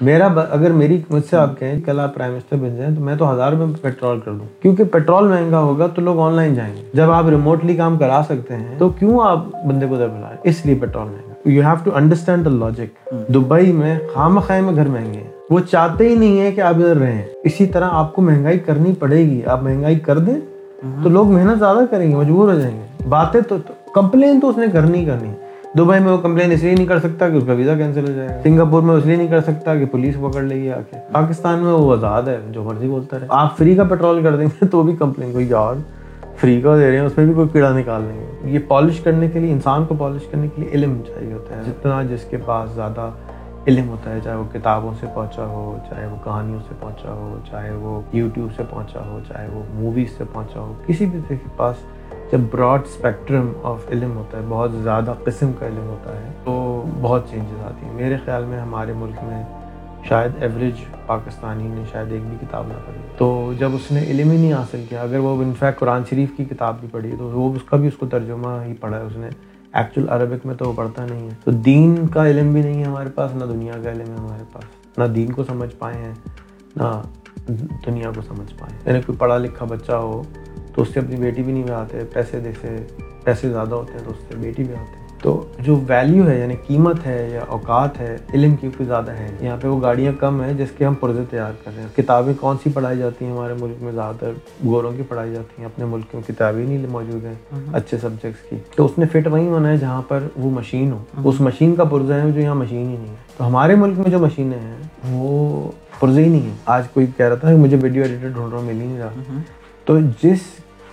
میرا اگر میری مجھ سے آپ کہیں کل آپ پرائم منسٹر بن جائیں تو میں تو ہزار روپے پیٹرول کر دوں۔ کیونکہ پیٹرول مہنگا ہوگا تو لوگ آن لائن جائیں گے۔ جب آپ ریموٹلی کام کرا سکتے ہیں تو کیوں آپ بندے کو ادھر بلائیں؟ اس لیے پیٹرول مہنگا۔ You have to understand the logic Dubai میں خام خائے میں گھر مہنگے ہیں۔ وہ چاہتے ہی نہیں ہے کہ آپ ادھر رہیں۔ اسی طرح آپ کو مہنگائی کرنی پڑے گی۔ آپ مہنگائی کر دیں تو لوگ محنت زیادہ کریں گے، مجبور ہو جائیں گے۔ باتیں تو کمپلین تو اس نے کرنی کرنی دبئی میں وہ کمپلین اس لیے نہیں کر سکتا کہ اس کا ویزا کینسل ہو جائے گا۔ سنگاپور میں اس لیے نہیں کر سکتا کہ پولیس پکڑ لے گی آ کے پاکستان میں وہ آزاد ہے، جو مرضی بولتا رہے۔ آپ فری کا پیٹرول کر دیں گے تو بھی کمپلین، کوئی یار فری کا دے رہے ہیں، اس میں بھی کوئی کیڑا نکال لیں گے یہ پالش کرنے کے لیے، انسان کو پالش کرنے کے لیے علم چاہیے ہوتا ہے۔ جتنا جس کے پاس زیادہ علم ہوتا ہے، چاہے وہ کتابوں سے پہنچا ہو، چاہے وہ کہانیوں سے پہنچا ہو، چاہے وہ یوٹیوب سے پہنچا ہو، چاہے وہ موویز سے پہنچا ہو، کسی بھی کے پاس جب براڈ اسپیکٹرم آف علم ہوتا ہے، بہت زیادہ قسم کا علم ہوتا ہے، تو بہت چینجز آتی ہیں۔ میرے خیال میں ہمارے ملک میں شاید ایوریج پاکستانی نے شاید ایک بھی کتاب نہ پڑھی۔ تو جب اس نے علم ہی نہیں حاصل کیا، اگر وہ انفیکٹ قرآن شریف کی کتاب بھی پڑھی، تو وہ اس کا بھی اس کو ترجمہ ہی پڑھا ہے اس نے۔ ایکچوئل عربک میں تو وہ پڑھتا نہیں ہے۔ تو دین کا علم بھی نہیں ہے ہمارے پاس، نہ دنیا کا علم ہے ہمارے پاس۔ نہ دین کو سمجھ پائے ہیں، نہ دنیا کو سمجھ پائے یعنی کوئی پڑھا لکھا بچہ ہو تو اس سے اپنی بیٹی بھی نہیں بھی آتے پیسے دیکھتے پیسے زیادہ ہوتے ہیں تو اس سے بیٹی بھی آتے ہیں تو جو ویلیو ہے یعنی قیمت ہے یا اوقات ہے علم کی کوئی زیادہ ہے۔ یہاں پہ وہ گاڑیاں کم ہیں جس کے ہم پرزے تیار کر رہے ہیں۔ کتابیں کون سی پڑھائی جاتی ہیں ہمارے ملک میں؟ زیادہ تر گوروں کی پڑھائی جاتی ہیں۔ اپنے ملک میں کتابیں نہیں موجود ہیں اچھے سبجیکٹس کی۔ تو اس نے فٹ وہیں ہونا ہے جہاں پر وہ مشین ہو۔ اس مشین کا پرزہ ہے جو یہاں مشین ہی نہیں ہے۔ تو ہمارے ملک میں جو مشینیں ہیں وہ پرزے ہی نہیں ہیں۔ آج کوئی کہہ رہا تھا کہ مجھے ویڈیو ایڈیٹر ڈھونڈ رہا مل ہی نہیں رہا۔ تو جس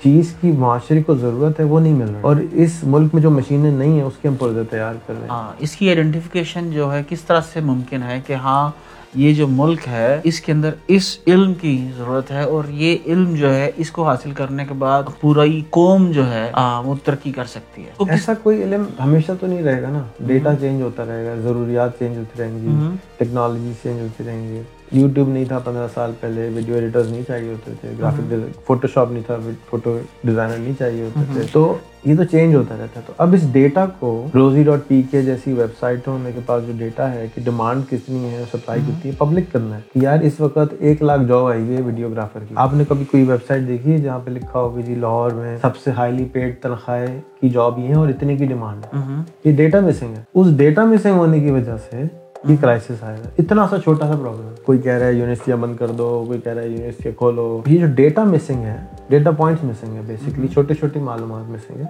چیز کی معاشرے کو ضرورت ہے، وہ نہیں مل رہا۔ اور اس ملک میں جو مشینیں نہیں ہیں، اس کے ہم پردے تیار کر رہے ہیں۔ ہاں اس کی آئیڈینٹیفیکیشن جو ہے، کس طرح سے ممکن ہے کہ ہاں یہ جو ملک ہے اس کے اندر اس علم کی ضرورت ہے اور یہ علم جو ہے اس کو حاصل کرنے کے بعد پورا قوم جو ہے وہ ترقی کر سکتی ہے۔ ایسا کوئی علم ہمیشہ تو نہیں رہے گا نا؟ ڈیٹا چینج ہوتا رہے گا ضروریات چینج ہوتی رہیں گی ٹیکنالوجی چینج ہوتی رہیں گی۔ یوٹیوب نہیں تھا پندرہ سال پہلے ویڈیو ایڈیٹرز نہیں چاہیے ہوتے تھے گرافک فوٹو شاپ نہیں تھا فوٹو ڈیزائنر نہیں چاہیے ہوتے تھے۔ تو یہ تو چینج ہوتا رہتا ہے۔ تو اب اس ڈیٹا کو روزی ڈاٹ پی کے جیسی ویب سائٹ ہونے کے پاس جو ڈیٹا ہے کہ ڈیمانڈ کتنی ہے سپلائی کتنی ہے پبلک کرنا ہے۔ کہ یار اس وقت ایک لاکھ جاب آئی ہوئی ہے ویڈیو گرافر کی۔ آپ نے کبھی کوئی ویب سائٹ دیکھی ہے جہاں پہ لکھا ہوگی جی لاہور میں سب سے ہائیلی پیڈ تنخواہیں کی جاب یہ ہے اور اتنے کی ڈیمانڈ ہے؟ یہ ڈیٹا مسنگ ہے۔ اس ڈیٹا مسنگ ہونے کی وجہ سے یہ کرائسس آئے گا اتنا سا چھوٹا سا پرابلم کوئی کہہ رہا ہے یونیورسٹیاں بند کر دو کوئی کہہ رہا ہے یونیورسٹیاں کھولو۔ یہ جو ڈیٹا مسنگ ہے ڈیٹا پوائنٹس مسنگ ہے بیسکلی چھوٹی چھوٹی معلومات مسنگ ہے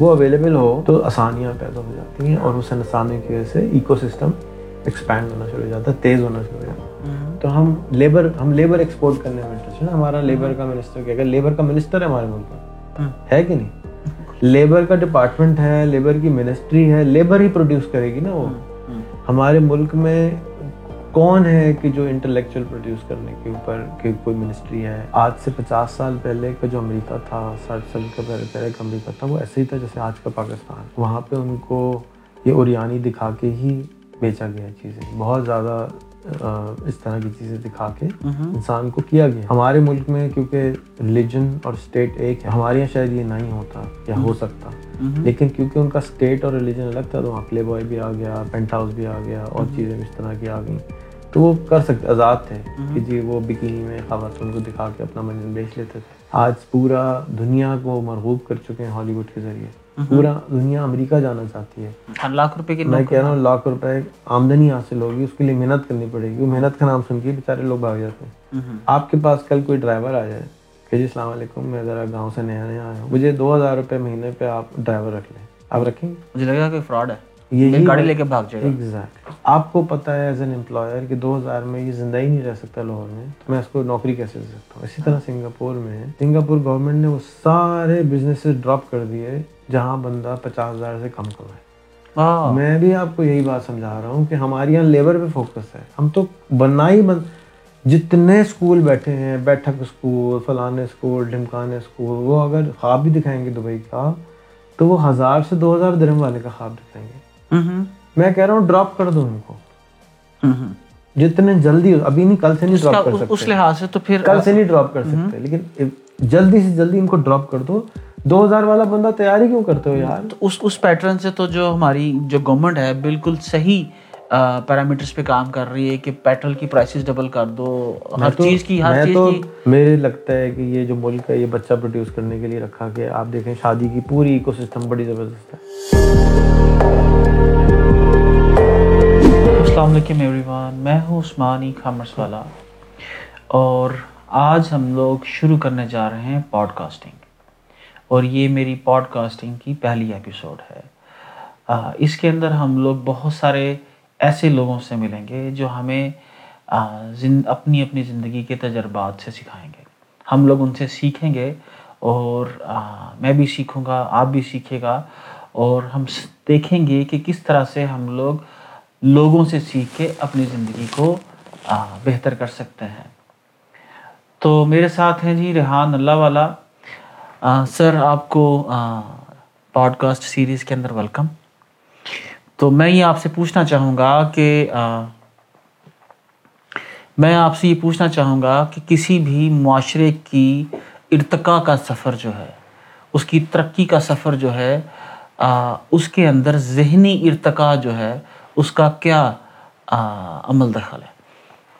وہ اویلیبل ہو تو آسانیاں پیدا ہو جاتی ہیں اور اس آسانی کی وجہ سے ایکو سسٹم ایکسپینڈ ہونا شروع ہو جاتا ہے تیز ہونا شروع ہو جاتا ہے تو ہم لیبر ہم لیبر ایکسپورٹ کرنے میں انٹرسٹ ہے نا ہمارا لیبر کا منسٹر کیا لیبر کا منسٹر ہے ہمارے ملک میں ہے کہ نہیں لیبر کا ڈپارٹمنٹ ہے لیبر کی منسٹری ہے لیبر ہی پروڈیوس کرے گی نا وہ ہمارے ملک میں کون ہے کہ جو انٹلیکچوئل پروڈیوس کرنے کے اوپر کہ کوئی منسٹری ہے؟ آج سے پچاس سال پہلے کا جو امریکہ تھا ساٹھ سال کا پہلے پہلے کا امریکہ تھا وہ ایسے ہی تھا جیسے آج کا پاکستان۔ وہاں پہ ان کو یہ اوریانی دکھا کے ہی بیچا گیا چیزیں۔ بہت زیادہ اس طرح کی چیزیں دکھا کے انسان کو کیا گیا۔ ہمارے ملک میں کیونکہ ریلیجن اور اسٹیٹ ایک ہے ہمارے یہاں شاید یہ نہیں ہوتا یا ہو سکتا۔ لیکن کیونکہ ان کا اسٹیٹ اور ریلیجن الگ تھا تو وہاں پلے بوائے بھی آ گیا پینٹ ہاؤس بھی آ گیا اور چیزیں اس طرح کی آ گئیں۔ تو وہ کر سکتے آزاد تھے۔ کہ جی وہ بکنی میں خواتین کو دکھا کے اپنا منزل بیچ لیتے تھے۔ آج پورا دنیا کو مرغوب کر چکے ہیں ہالی ووڈ کے ذریعے۔ پورا دنیا امریکہ جانا چاہتی ہے۔ لاکھ روپے کی میں کہہ رہا ہوں لاکھ روپے آمدنی حاصل ہوگی اس کے لیے محنت کرنی پڑے گی۔ وہ محنت کا نام سن کے بےچارے لوگ بھاگ جاتے ہیں۔ آپ کے پاس کل کوئی ڈرائیور آ جائے کہ جی السلام علیکم میں ذرا گاؤں سے نیا نیا آیا ہوں۔ مجھے دو ہزار روپے مہینے پہ آپ ڈرائیور رکھ لیں۔ آپ رکھیں گے؟ مجھے لگا کہ فراڈ ہے۔ یہ گاڑی لے کے بھاگ جائے ایگزیکٹ آپ کو پتا ہے ایز این امپلائر کہ دو ہزار میں یہ زندہ ہی نہیں رہ سکتا لاہور میں تو میں اس کو نوکری کیسے دے سکتا ہوں؟ اسی طرح سنگاپور میں سنگاپور گورنمنٹ نے وہ سارے بزنس ڈراپ کر دیے جہاں بندہ پچاس ہزار سے کم کمائے۔ میں بھی آپ کو یہی بات سمجھا رہا ہوں کہ ہمارے یہاں لیبر پہ فوکس ہے۔ ہم تو بننا ہی بند جتنے اسکول بیٹھے ہیں بیٹھک اسکول فلانے اسکول ڈھمکانے اسکول وہ اگر خواب بھی دکھائیں گے دبئی کا تو وہ ہزار سے دو ہزار درم والے کا خواب دکھائیں گے۔ میں کہہ رہا ہوں ڈراپ کر دو ان کو. جتنے جلدی ابھی نہیں کل سے نہیں ڈراپ کر سکتے. اس لحاظ سے تو پھر کل سے نہیں ڈراپ کر سکتے. لیکن جلدی سے جلدی ان کو ڈراپ کر دو. دو ہزار والا بندہ تیاری کیوں کرتے ہو یار؟ اس اس پیٹرن سے تو جو ہماری جو گورنمنٹ ہے بالکل صحیح پیرامیٹرز پہ کام کر رہی ہے کہ پیٹرول کی پرائسز ڈبل کر دو. ہر چیز کی ہر چیز تو کی میرے لگتا ہے کہ یہ جو ملک ہے یہ بچہ پروڈیوس کرنے کے لیے رکھا کہ آپ دیکھیں شادی کی پوری ایکو سسٹم بڑی زبردست ہے. السلام علیکم ایوری ون میں ہوں عثمانی کامرس والا۔ اور آج ہم لوگ شروع کرنے جا رہے ہیں پوڈ کاسٹنگ اور یہ میری پوڈ کاسٹنگ کی پہلی ایپیسوڈ ہے۔ آ، اس کے اندر ہم لوگ بہت سارے ایسے لوگوں سے ملیں گے جو ہمیں آ، اپنی اپنی زندگی کے تجربات سے سکھائیں گے۔ ہم لوگ ان سے سیکھیں گے اور آ، میں بھی سیکھوں گا آپ بھی سیکھے گا۔ اور ہم دیکھیں گے کہ کس طرح سے ہم لوگ لوگوں سے سیکھ کے اپنی زندگی کو بہتر کر سکتے ہیں۔ تو میرے ساتھ ہیں جی ریحان اللہ والا۔ سر آپ کو پوڈ کاسٹ سیریز کے اندر ویلکم۔ تو میں یہ آپ سے پوچھنا چاہوں گا کہ میں آپ سے یہ پوچھنا چاہوں گا کہ کسی بھی معاشرے کی ارتقاء کا سفر جو ہے اس کی ترقی کا سفر جو ہے آ، اس کے اندر ذہنی ارتقاء جو ہے اس کا کیا عمل دخل ہے؟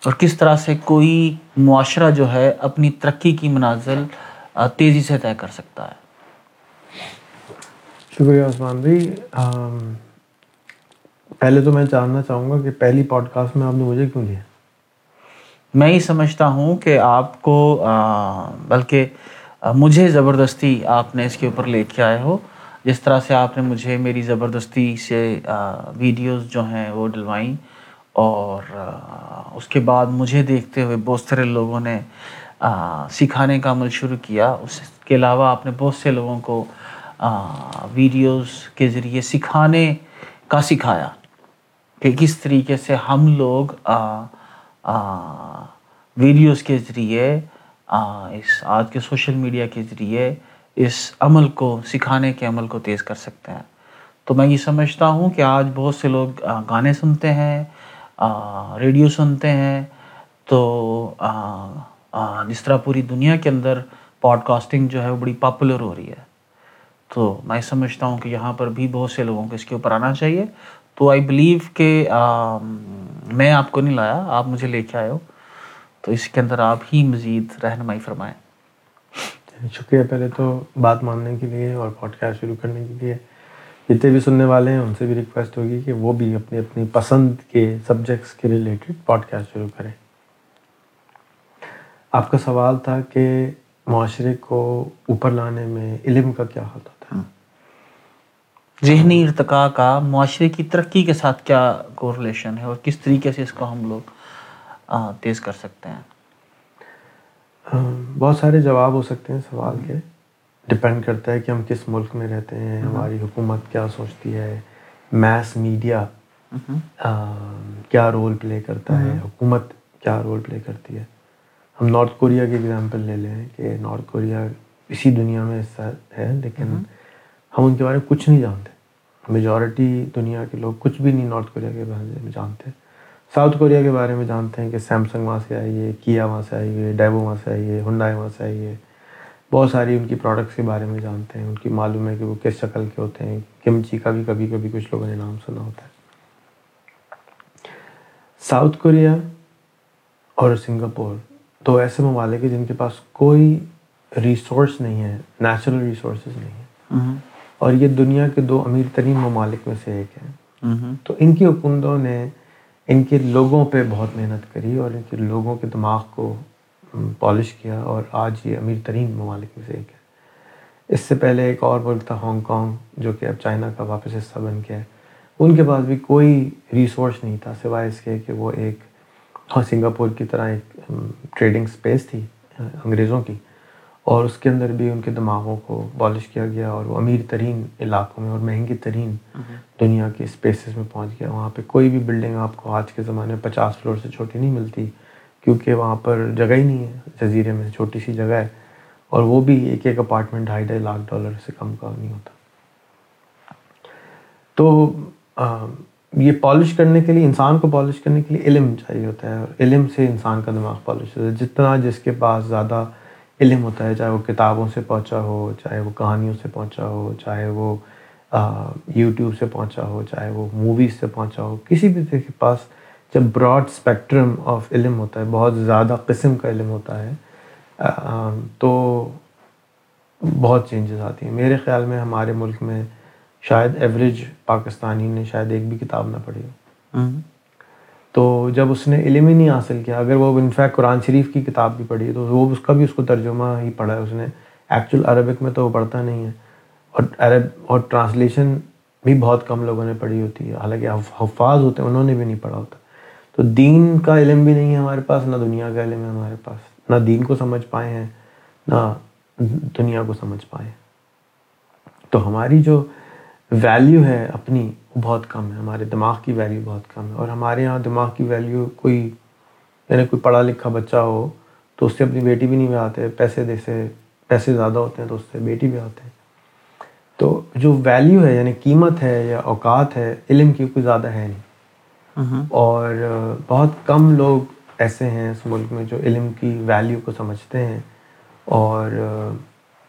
اور کس طرح سے کوئی معاشرہ جو ہے اپنی ترقی کی منازل تیزی سے طے کر سکتا ہے؟ شکریہ عثمان بھائی۔ پہلے تو میں جاننا چاہوں گا کہ پہلی پوڈ کاسٹ میں آپ نے مجھے کیوں لیا؟ میں یہ سمجھتا ہوں کہ آپ کو بلکہ مجھے زبردستی آپ نے اس کے اوپر لے کے آئے ہو۔ جس طرح سے آپ نے مجھے میری زبردستی سے ویڈیوز جو ہیں وہ ڈلوائیں اور اس کے بعد مجھے دیکھتے ہوئے بہت سارے لوگوں نے سکھانے کا عمل شروع کیا۔ اس کے علاوہ آپ نے بہت سے لوگوں کو ویڈیوز کے ذریعے سکھانے کا سکھایا کہ کس طریقے سے ہم لوگ ویڈیوز کے ذریعے اس آج کے سوشل میڈیا کے ذریعے اس عمل کو، سکھانے کے عمل کو تیز کر سکتے ہیں۔ تو میں یہ سمجھتا ہوں کہ آج بہت سے لوگ گانے سنتے ہیں ریڈیو سنتے ہیں۔ تو جس طرح پوری دنیا کے اندر پوڈ کاسٹنگ جو ہے وہ بڑی پاپولر ہو رہی ہے۔ تو میں سمجھتا ہوں کہ یہاں پر بھی بہت سے لوگوں کو اس کے اوپر آنا چاہیے۔ تو آئی بلیو کہ میں آپ کو نہیں لایا، آپ مجھے لے کے آئے ہو۔ تو اس کے اندر آپ ہی مزید رہنمائی فرمائیں۔ شکریہ پہلے تو بات ماننے کے لیے اور پوڈ کاسٹ شروع کرنے کے لیے۔ جتنے بھی سننے والے ہیں، ان سے بھی ریکویسٹ ہوگی کہ وہ بھی اپنی اپنی پسند کے سبجیکٹس کے ریلیٹڈ پوڈ کاسٹ شروع کریں۔ آپ کا سوال تھا کہ معاشرے کو اوپر لانے میں علم کا کیا ہاتھ ہوتا ہے؟ ذہنی ارتقاء کا، معاشرے کی ترقی کے ساتھ کیا کوریلیشن ہے اور کس طریقے سے اس کو ہم لوگ تیز کر سکتے ہیں؟ بہت سارے جواب ہو سکتے ہیں سوال کے۔ ڈپینڈ کرتا ہے کہ ہم کس ملک میں رہتے ہیں ہماری حکومت کیا سوچتی ہے۔ میس میڈیا کیا رول پلے کرتا ہے۔ حکومت کیا رول پلے کرتی ہے۔ ہم نارتھ کوریا کی اگزامپل لے لیں کہ نارتھ کوریا اسی دنیا میں حصہ ہے لیکن ہم ان کے بارے میں کچھ نہیں جانتے۔ میجورٹی دنیا کے لوگ کچھ بھی نہیں نارتھ کوریا کے بارے میں جانتے۔ ساؤتھ کوریا کے بارے میں جانتے ہیں کہ سیمسنگ وہاں سے آئی ہے کیا وہاں سے آئی ہے ڈیبو وہاں سے آئی ہے ہنڈائی وہاں سے آئی ہے۔ بہت ساری ان کی پروڈکٹس کے بارے میں جانتے ہیں۔ ان کی معلوم ہے کہ وہ کس شکل کے ہوتے ہیں۔ کمچی کا بھی کبھی کبھی کچھ لوگوں نے نام سنا ہوتا ہے۔ ساؤتھ کوریا اور سنگاپور دو ایسے ممالک ہیں جن کے پاس کوئی ریسورس نہیں ہے نیچرل ریسورسز نہیں ہیں اور یہ دنیا کے دو امیر ترین ممالک میں سے ایک ہیں۔ تو ان کی حکومتوں نے ان کے لوگوں پہ بہت محنت کری اور ان کے لوگوں کے دماغ کو پالش کیا اور آج یہ امیر ترین ممالک میں سے ایک ہے۔ اس سے پہلے ایک اور ملک تھا ہانگ کانگ، جو کہ اب چائنا کا واپس حصہ بن گیا۔ ہے ان کے پاس بھی کوئی ریسورس نہیں تھا، سوائے اس کے کہ وہ ایک سنگاپور کی طرح ایک ٹریڈنگ سپیس تھی، انگریزوں کی۔ اور اس کے اندر بھی ان کے دماغوں کو پالش کیا گیا اور وہ امیر ترین علاقوں میں اور مہنگی ترین دنیا کے اسپیسز میں پہنچ گیا. وہاں پہ کوئی بھی بلڈنگ آپ کو آج کے زمانے میں پچاس فلور سے چھوٹی نہیں ملتی کیونکہ وہاں پر جگہ ہی نہیں ہے. جزیرے میں چھوٹی سی جگہ ہے اور وہ بھی ایک ایک اپارٹمنٹ ڈھائی ڈھائی لاکھ ڈالر سے کم کا نہیں ہوتا. تو یہ پالش کرنے کے لیے انسان کو پالش کرنے کے لیے علم چاہیے ہوتا ہے اور علم سے انسان کا دماغ پالش ہوتا ہے. جتنا جس کے پاس زیادہ علم ہوتا ہے، چاہے وہ کتابوں سے پہنچا ہو، چاہے وہ کہانیوں سے پہنچا ہو، چاہے وہ یوٹیوب سے پہنچا ہو، چاہے وہ موویز سے پہنچا ہو، کسی بھی کے پاس جب براڈ اسپیکٹرم آف علم ہوتا ہے، بہت زیادہ قسم کا علم ہوتا ہے تو بہت چینجز آتی ہیں۔ میرے خیال میں ہمارے ملک میں شاید ایوریج پاکستانی نے شاید ایک بھی کتاب نہ پڑھی ہو۔ تو جب اس نے علم ہی نہیں حاصل کیا، اگر وہ انفیکٹ قرآن شریف کی کتاب بھی پڑھی، تو وہ اس کا بھی اس کو ترجمہ ہی پڑھا ہے اس نے۔ ایکچوئل عربک میں تو وہ پڑھتا نہیں ہے۔ اور عرب اور ٹرانسلیشن بھی بہت کم لوگوں نے پڑھی ہوتی ہے۔ حالانکہ حفاظ ہوتے ہیں، انہوں نے بھی نہیں پڑھا ہوتا۔ تو دین کا علم بھی نہیں ہے ہمارے پاس، نہ دنیا کا علم ہے ہمارے پاس۔ نہ دین کو سمجھ پائے ہیں، نہ دنیا کو سمجھ پائے۔ ہیں تو ہماری جو ویلیو ہے اپنی بہت کم ہے ہمارے دماغ کی ویلیو بہت کم ہے۔ اور ہمارے یہاں دماغ کی ویلیو کوئی یعنی کوئی پڑھا لکھا بچہ ہو تو اس سے اپنی بیٹی بھی نہیں بھی آتے پیسے دے سے پیسے زیادہ ہوتے ہیں تو اس سے بیٹی بھی آتے ہیں۔ تو جو ویلیو ہے یعنی قیمت ہے یا اوقات ہے علم کی کوئی زیادہ ہے نہیں۔ اور بہت کم لوگ ایسے ہیں اس ملک میں جو علم کی ویلیو کو سمجھتے ہیں۔ اور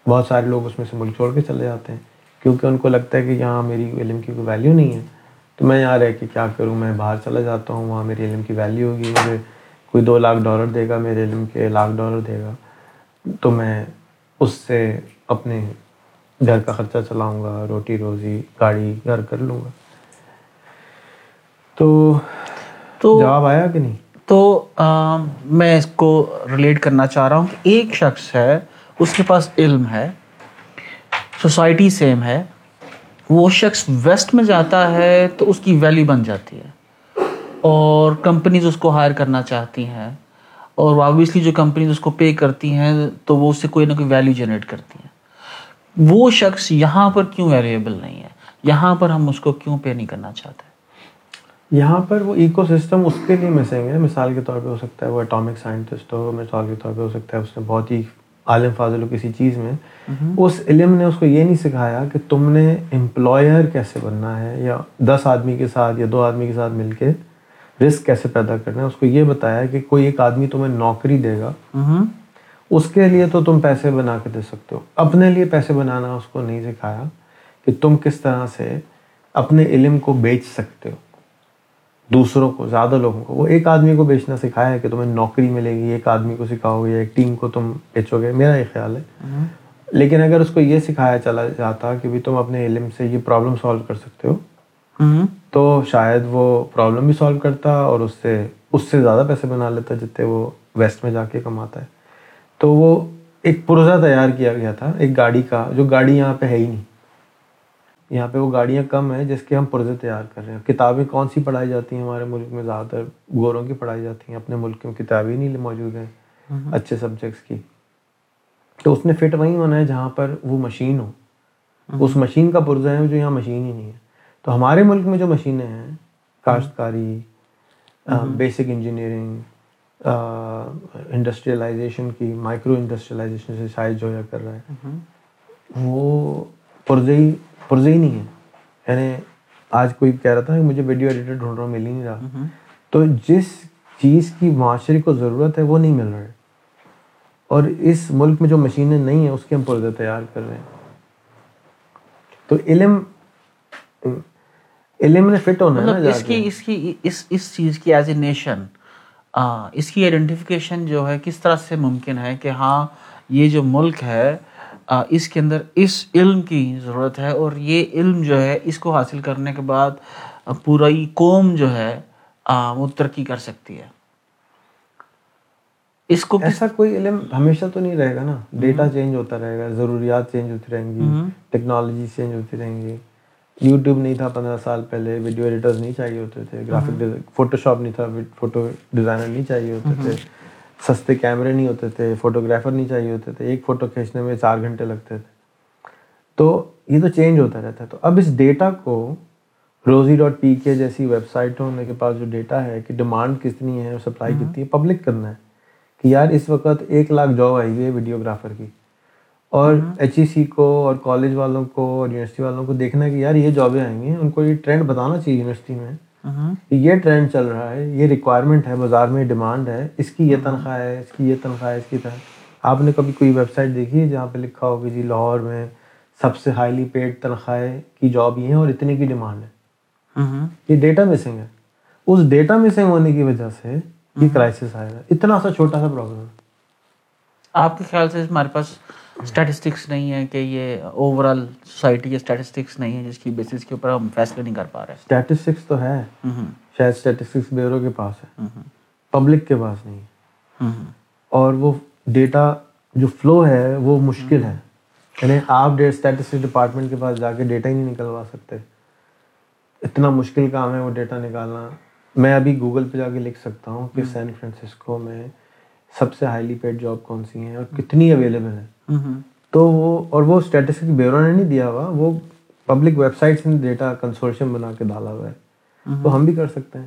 بہت سارے لوگ اس میں سے ملک چھوڑ کے چلے جاتے ہیں۔ کیونکہ ان کو لگتا ہے کہ یہاں میری علم کی کوئی ویلیو نہیں ہے۔ تو میں یہاں رہ کے کیا کروں؟ میں باہر چلا جاتا ہوں وہاں میری علم کی ویلیو ہوگی مجھے کوئی دو لاکھ ڈالر دے گا میرے علم کے لاکھ ڈالر دے گا۔ تو میں اس سے اپنے گھر کا خرچہ چلاؤں گا روٹی روزی گاڑی گھر کر لوں گا۔ تو جواب آیا کہ نہیں؟ تو میں اس کو ریلیٹ کرنا چاہ رہا ہوں کہ ایک شخص ہے اس کے پاس علم ہے سوسائٹی سیم ہے، وہ شخص ویسٹ میں جاتا ہے تو اس کی ویلیو بن جاتی ہے۔ اور کمپنیز اس کو ہائر کرنا چاہتی ہیں۔ اور آبویسلی جو کمپنیز اس کو پے کرتی ہیں، تو وہ اس سے کوئی نہ کوئی ویلیو جنریٹ کرتی ہیں۔ وہ شخص یہاں پر کیوں ویریبل نہیں ہے؟ یہاں پر ہم اس کو کیوں پے نہیں کرنا چاہتے؟ یہاں پر وہ ایکو سسٹم اس کے لیے مسنگ ہے۔ مثال کے طور پہ ہو سکتا ہے وہ اٹامک سائنٹسٹ ہو، مثال کے طور پہ ہو سکتا ہے اس نے بہت ہی عالم فاضل ہو کسی چیز میں اس علم نے اس کو یہ نہیں سکھایا کہ تم نے امپلائر کیسے بننا ہے یا دس آدمی کے ساتھ یا دو آدمی کے ساتھ مل کے رسک کیسے پیدا کرنا ہے۔ اس کو یہ بتایا کہ کوئی ایک آدمی تمہیں نوکری دے گا اس کے لیے تو تم پیسے بنا کے دے سکتے ہو۔ اپنے لیے پیسے بنانا اس کو نہیں سکھایا کہ تم کس طرح سے اپنے علم کو بیچ سکتے ہو۔ دوسروں کو زیادہ لوگوں کو۔ وہ ایک آدمی کو بیچنا سکھایا ہے کہ تمہیں نوکری ملے گی ایک آدمی کو سکھاؤ گے ایک ٹیم کو تم بیچو گے میرا یہ خیال ہے۔ لیکن اگر اس کو یہ سکھایا چلا جاتا کہ بھی تم اپنے علم سے یہ پرابلم سالو کر سکتے ہو تو شاید وہ پرابلم بھی سالو کرتا اور اس سے اس سے زیادہ پیسے بنا لیتا جتنے وہ ویسٹ میں جا کے کماتا ہے۔ تو وہ ایک پرزہ تیار کیا گیا تھا ایک گاڑی کا جو گاڑی یہاں پہ ہے ہی نہیں۔ یہاں پہ وہ گاڑیاں کم ہیں جس کے ہم پرزے تیار کر رہے ہیں۔ کتابیں کون سی پڑھائی جاتی ہیں ہمارے ملک میں؟ زیادہ تر گوروں کی پڑھائی جاتی ہیں۔ اپنے ملک میں کتابیں نہیں موجود ہیں اچھے سبجیکٹس کی۔ تو اس نے فٹ وہیں ہونا ہے جہاں پر وہ مشین ہو اس مشین کا پرزہ ہے جو یہاں مشین ہی نہیں ہے۔ تو ہمارے ملک میں جو مشینیں ہیں کاشتکاری بیسک انجینئرنگ انڈسٹریلائزیشن کی مائکرو انڈسٹریلائزیشن سے شاید جو کر رہا ہے وہ پرزے ہی پرزے ہی نہیں ہے۔ یعنی آج کوئی کہہ رہا تھا کہ مجھے ویڈیو ایڈیٹر ڈھونڈ رہا ہوں مل ہی نہیں رہا۔ تو جس چیز کی معاشرے کو ضرورت ہے وہ نہیں مل رہا ہے۔ اور اس ملک میں جو مشینیں نہیں ہیں اس کے ہم پردے تیار کر رہے ہیں۔ تو علم علم نے فٹ ہونا ہے مطلب اس کی اس کی اس اس چیز کی ایز اے نیشن اس کی آئیڈینٹیفیکیشن جو ہے کس طرح سے ممکن ہے کہ ہاں یہ جو ملک ہے اس کے اندر اس علم کی ضرورت ہے اور یہ علم جو ہے اس کو حاصل کرنے کے بعد پورا ہی قوم جو ہے وہ ترقی کر سکتی ہے۔ اس کو ایسا کوئی علم ہمیشہ تو نہیں رہے گا نا؟ ڈیٹا چینج ہوتا رہے گا ضروریات چینج ہوتی رہیں گی ٹیکنالوجی چینج ہوتی رہیں گی۔ یوٹیوب نہیں تھا پندرہ سال پہلے ویڈیو ایڈیٹرز نہیں چاہیے ہوتے تھے گرافک فوٹو شاپ نہیں تھا فوٹو ڈیزائنر نہیں چاہیے ہوتے تھے۔ سستے کیمرے نہیں ہوتے تھے فوٹوگرافر نہیں چاہیے ہوتے تھے ایک فوٹو کھینچنے میں چار گھنٹے لگتے تھے۔ تو یہ تو چینج ہوتا رہتا ہے۔ تو اب اس ڈیٹا کو روزی ڈاٹ پی کے جیسی ویب سائٹوں کے پاس جو ڈیٹا ہے کہ ڈیمانڈ کتنی ہے سپلائی کتنی ہے پبلک کرنا ہے کہ یار اس وقت ایک لاکھ جاب آئی ہوئی ہے ویڈیوگرافر کی۔ اور ایچ ای سی کو اور کالج والوں کو اور یونیورسٹی والوں کو دیکھنا ہے کہ یار یہ جابیں آئیں گی ان کو یہ ٹرینڈ بتانا چاہیے یونیورسٹی میں۔ یہ ٹرینڈ چل رہا ہے یہ ریکوائرمنٹ ہے بازار میں ڈیمانڈ ہے اس کی یہ تنخواہ ہے اس کی یہ تنخواہ ہے اس کی طرح آپ نے کبھی کوئی ویب سائٹ دیکھی ہے جہاں پہ لکھا ہو کہ جی لاہور میں سب سے ہائیلی پیڈ تنخواہیں کی جاب یہ ہیں اور اتنے کی ڈیمانڈ ہے؟ ہوں یہ ڈیٹا مسنگ ہے۔ اس ڈیٹا مسنگ ہونے کی وجہ سے یہ کرائسس آئے گا اتنا سا چھوٹا سا پرابلم ہے۔ آپ کے خیال سے ہمارے پاس اسٹیٹسٹکس نہیں ہے کہ یہ اوور آل سوسائٹی کے اسٹیٹسٹکس نہیں ہے جس کی بیسس کے اوپر ہم فیصلے نہیں کر پا رہے۔ اسٹیٹسٹکس تو ہے شاید اسٹیٹسٹکس بیورو کے پاس ہے۔ پبلک کے پاس نہیں ہے۔ اور وہ ڈیٹا جو فلو ہے وہ مشکل ہے۔ یعنی آپ اسٹیٹسٹک ڈپارٹمنٹ کے پاس جا کے ڈیٹا ہی نہیں نکلوا سکتے۔ اتنا مشکل کام ہے وہ ڈیٹا نکالنا۔ میں ابھی گوگل پہ جا کے لکھ سکتا ہوں کہ سین فرانسسکو میں سب سے ہائیلی پیڈ جاب کون سی ہیں اور کتنی اویلیبل ہیں۔ تو وہ اور وہ اسٹیٹسٹک بیورو نے نہیں دیا ہوا، وہ پبلک ویب سائٹ سے ڈیٹا کنسورشیم بنا کے ڈالا ہوا ہے۔ تو ہم بھی کر سکتے ہیں۔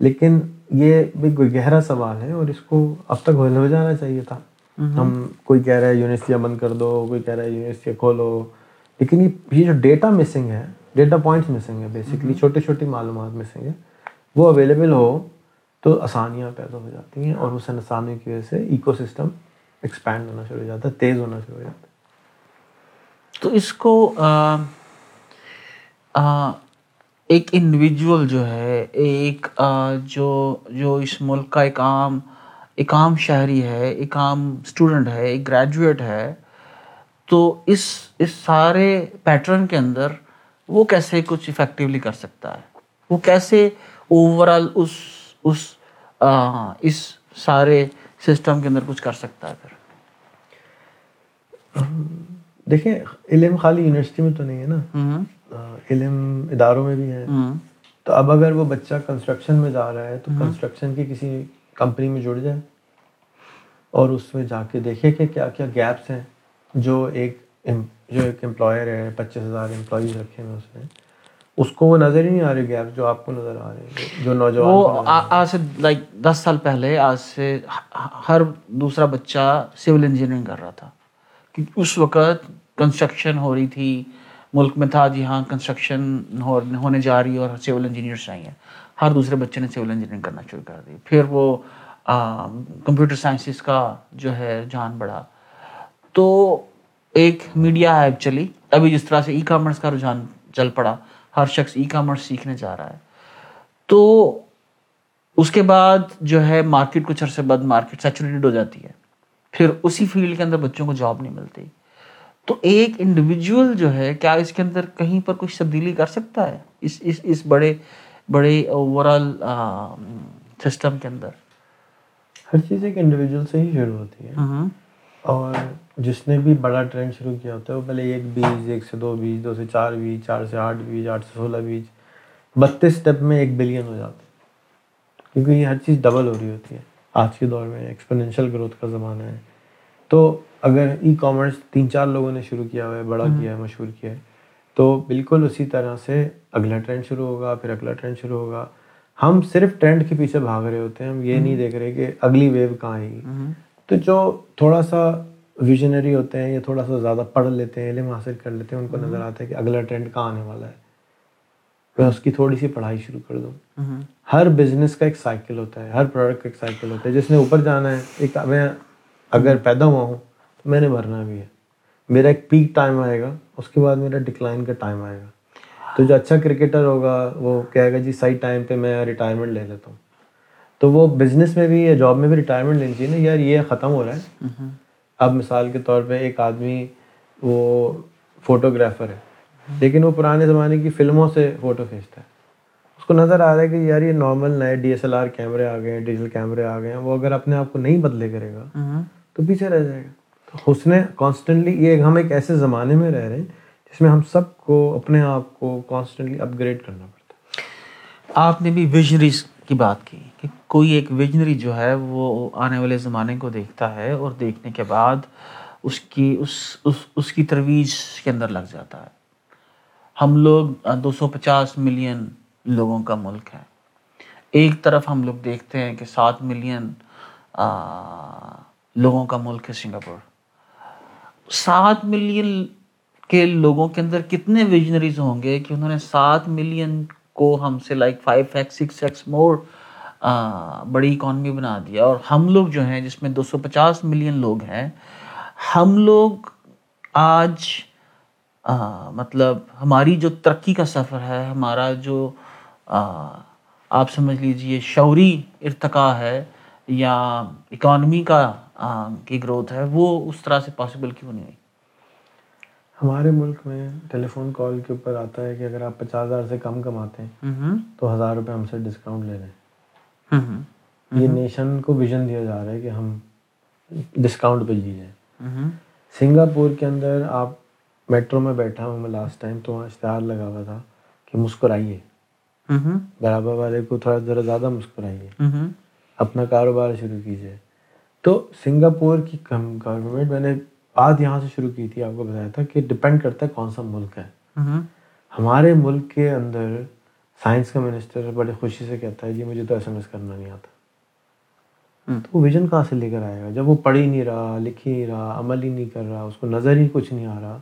لیکن یہ بھی کوئی گہرا سوال ہے اور اس کو اب تک ہو جانا چاہیے تھا۔ ہم کوئی کہہ رہا ہے یونیورسٹیاں بند کر دو، کوئی کہہ رہا ہے یونیورسٹیاں کھولو۔ لیکن یہ یہ جو ڈیٹا مسنگ ہے ڈیٹا پوائنٹس مسنگ ہے بیسکلی چھوٹی چھوٹی معلومات مسنگ ہے، وہ اویلیبل ہو تو آسانیاں پیدا ہو جاتی ہیں اور اس آسانی کی وجہ سے ایکو سسٹم ایکسپینڈ ہونا شروع ہو جاتا ہے تیز ہونا شروع ہو جاتا ہے۔ تو اس کو آ، آ، ایک انڈیویجول جو ہے ایک آ، جو جو اس ملک کا ایک عام ایک عام شہری ہے ایک عام اسٹوڈنٹ ہے ایک گریجویٹ ہے تو اس اس سارے پیٹرن کے اندر وہ کیسے کچھ افیکٹولی کر سکتا ہے؟ وہ کیسے اوور آل اس اس آ، اس سارے سسٹم کے اندر کچھ کر سکتا ہے پھر۔ دیکھیں علم خالی یونیورسٹی میں تو نہیں ہے نا۔ علم اداروں میں بھی ہے۔ تو اب اگر وہ بچہ کنسٹرکشن میں جا رہا ہے تو کنسٹرکشن کی کسی کمپنی میں جڑ جائے اور اس میں جا کے دیکھے کہ کیا کیا گیپس ہیں جو ایک جو ایک امپلائر ہے پچیس ہزار امپلائیز رکھے ہیں اس نے اس کو وہ نظر ہی نہیں آ رہے گیپ جو آپ کو نظر آ رہے ہیں جو نوجوان وہ آج سے لائک دس سال پہلے آج سے ہر دوسرا بچہ سول انجینئرنگ کر رہا تھا۔ کیونکہ اس وقت کنسٹرکشن ہو رہی تھی ملک میں تھا جی ہاں کنسٹرکشن ہونے جا رہی ہے اور سول انجینئرس چاہیے ہر دوسرے بچے نے سول انجینئرنگ کرنا شروع کر دی۔ پھر وہ کمپیوٹر سائنسز کا جو ہے رجحان بڑھا۔ تو ایک میڈیا ایپ چلی۔ ابھی جس طرح سے ای کامرس کا رجحان چل پڑا ہر شخص ای کامرس سیکھنے جا رہا ہے۔ تو اس کے بعد جو ہے مارکیٹ کچھ عرصے بعد مارکیٹ سیچوریٹڈ ہو جاتی ہے۔ پھر اسی فیلڈ کے اندر بچوں کو جاب نہیں ملتی۔ تو ایک انڈیویجول جو ہے کیا اس کے اندر کہیں پر کچھ تبدیلی کر سکتا ہے؟ اس اس اس بڑے بڑے اوور آل سسٹم کے اندر۔ ہر چیز ایک انڈیویجول سے ہی شروع ہوتی ہے۔ ہوں اور جس نے بھی بڑا ٹرینڈ شروع کیا ہوتا ہے وہ پہلے ایک بیج ایک سے دو بیج دو سے چار بیج چار سے آٹھ بیج آٹھ سے سولہ بیج بتیس اسٹیپ میں ایک بلین ہو جاتا ہے۔ کیونکہ یہ ہر چیز ڈبل ہو رہی ہوتی ہے۔ آج کے دور میں ایکسپونینشیل گروتھ کا زمانہ ہے۔ تو اگر ای کامرس تین چار لوگوں نے شروع کیا ہوا ہے بڑا کیا ہے مشہور کیا ہے تو بالکل اسی طرح سے اگلا ٹرینڈ شروع ہوگا پھر اگلا ٹرینڈ شروع ہوگا۔ ہم صرف ٹرینڈ کے پیچھے بھاگ رہے ہوتے ہیں ہم یہ نہیں دیکھ رہے کہ اگلی ویو کہاں آئے گی۔ تو جو تھوڑا سا ویژنری ہوتے ہیں یا تھوڑا سا زیادہ پڑھ لیتے ہیں علم حاصل کر لیتے ہیں ان کو نظر آتا ہے کہ اگلا ٹرینڈ کہاں آنے والا ہے۔ میں اس کی تھوڑی سی پڑھائی شروع کر دوں۔ ہر بزنس کا ایک سائیکل ہوتا ہے ہر پروڈکٹ کا ایک سائیکل ہوتا ہے۔ جس نے اوپر جانا ہے ایک میں اگر پیدا ہوا ہوں تو میں نے مرنا بھی ہے۔ میرا ایک پیک ٹائم آئے گا اس کے بعد میرا ڈکلائن کا ٹائم آئے گا۔ تو جو اچھا کرکٹر ہوگا وہ کہے گا جی صحیح ٹائم پہ میں ریٹائرمنٹ لے لیتا ہوں۔ تو وہ بزنس میں بھی یا جاب میں بھی ریٹائرمنٹ لینی چاہیے نا یار یہ ختم ہو رہا ہے۔ اب مثال کے طور پہ ایک آدمی وہ فوٹوگرافر ہے لیکن وہ پرانے زمانے کی فلموں سے فوٹو کھینچتا ہے۔ اس کو نظر آ رہا ہے کہ یار یہ نارمل نئے ڈی ایس ایل آر کیمرے آ گئے ہیں ڈیجیٹل کیمرے آ گئے ہیں وہ اگر اپنے آپ کو نہیں بدلے کرے گا تو پیچھے رہ جائے گا۔ تو اس نے کانسٹنٹلی یہ ہم ایک ایسے زمانے میں رہ رہے ہیں جس میں ہم سب کو اپنے آپ کو کانسٹنٹلی اپ گریڈ کرنا پڑتا ہے۔ آپ نے بھی ویژنریز کی بات کی۔ کوئی ایک ویژنری جو ہے وہ آنے والے زمانے کو دیکھتا ہے اور دیکھنے کے بعد اس کی، اس اس اس کی ترویج کے اندر لگ جاتا ہے۔ ہم لوگ دو سو پچاس ملین لوگوں کا ملک ہے۔ ایک طرف ہم لوگ دیکھتے ہیں کہ سات ملین لوگوں کا ملک ہے سنگاپور۔ سات ملین کے لوگوں کے اندر کتنے ویژنریز ہوں گے کہ انہوں نے سات ملین کو ہم سے like five x six x more بڑی اکانومی بنا دیا اور ہم لوگ جو ہیں جس میں دو سو پچاس ملین لوگ ہیں ہم لوگ آج مطلب ہماری جو ترقی کا سفر ہے ہمارا جو آپ سمجھ لیجیے شعوری ارتقا ہے یا اکانومی کا کی گروتھ ہے وہ اس طرح سے پاسبل کیوں نہیں ہوئی؟ ہمارے ملک میں ٹیلی فون کال کے اوپر آتا ہے کہ اگر آپ پچاس ہزار سے کم کماتے ہیں تو ہزار روپے ہم سے ڈسکاؤنٹ لے ہوں یہ نیشن کو ویژن دیا جا رہا ہے کہ ہم ڈسکاؤنٹ پہ جی جائیں۔ سنگاپور کے اندر آپ میٹرو میں بیٹھا ہوں میں لاسٹ ٹائم تو وہاں اشتہار لگا ہوا تھا کہ مسکرائیے۔ برابر والے کو تھوڑا ذرا زیادہ مسکرائیے۔ اپنا کاروبار شروع کیجیے۔ تو سنگاپور کی گورنمنٹ میں نے بات یہاں سے شروع کی تھی آپ کو بتایا تھا کہ ڈپینڈ کرتا ہے کون سا ملک ہے۔ ہمارے ملک کے اندر سائنس کا منسٹر بڑے خوشی سے کہتا ہے جی مجھے تو ایس ایم ایس کرنا نہیں آتا۔ تو وہ ویژن کہاں سے لے کر آئے گا؟ جب وہ پڑھ ہی نہیں رہا لکھ ہی نہیں رہا عمل ہی نہیں کر رہا اس کو نظر ہی کچھ نہیں آ رہا۔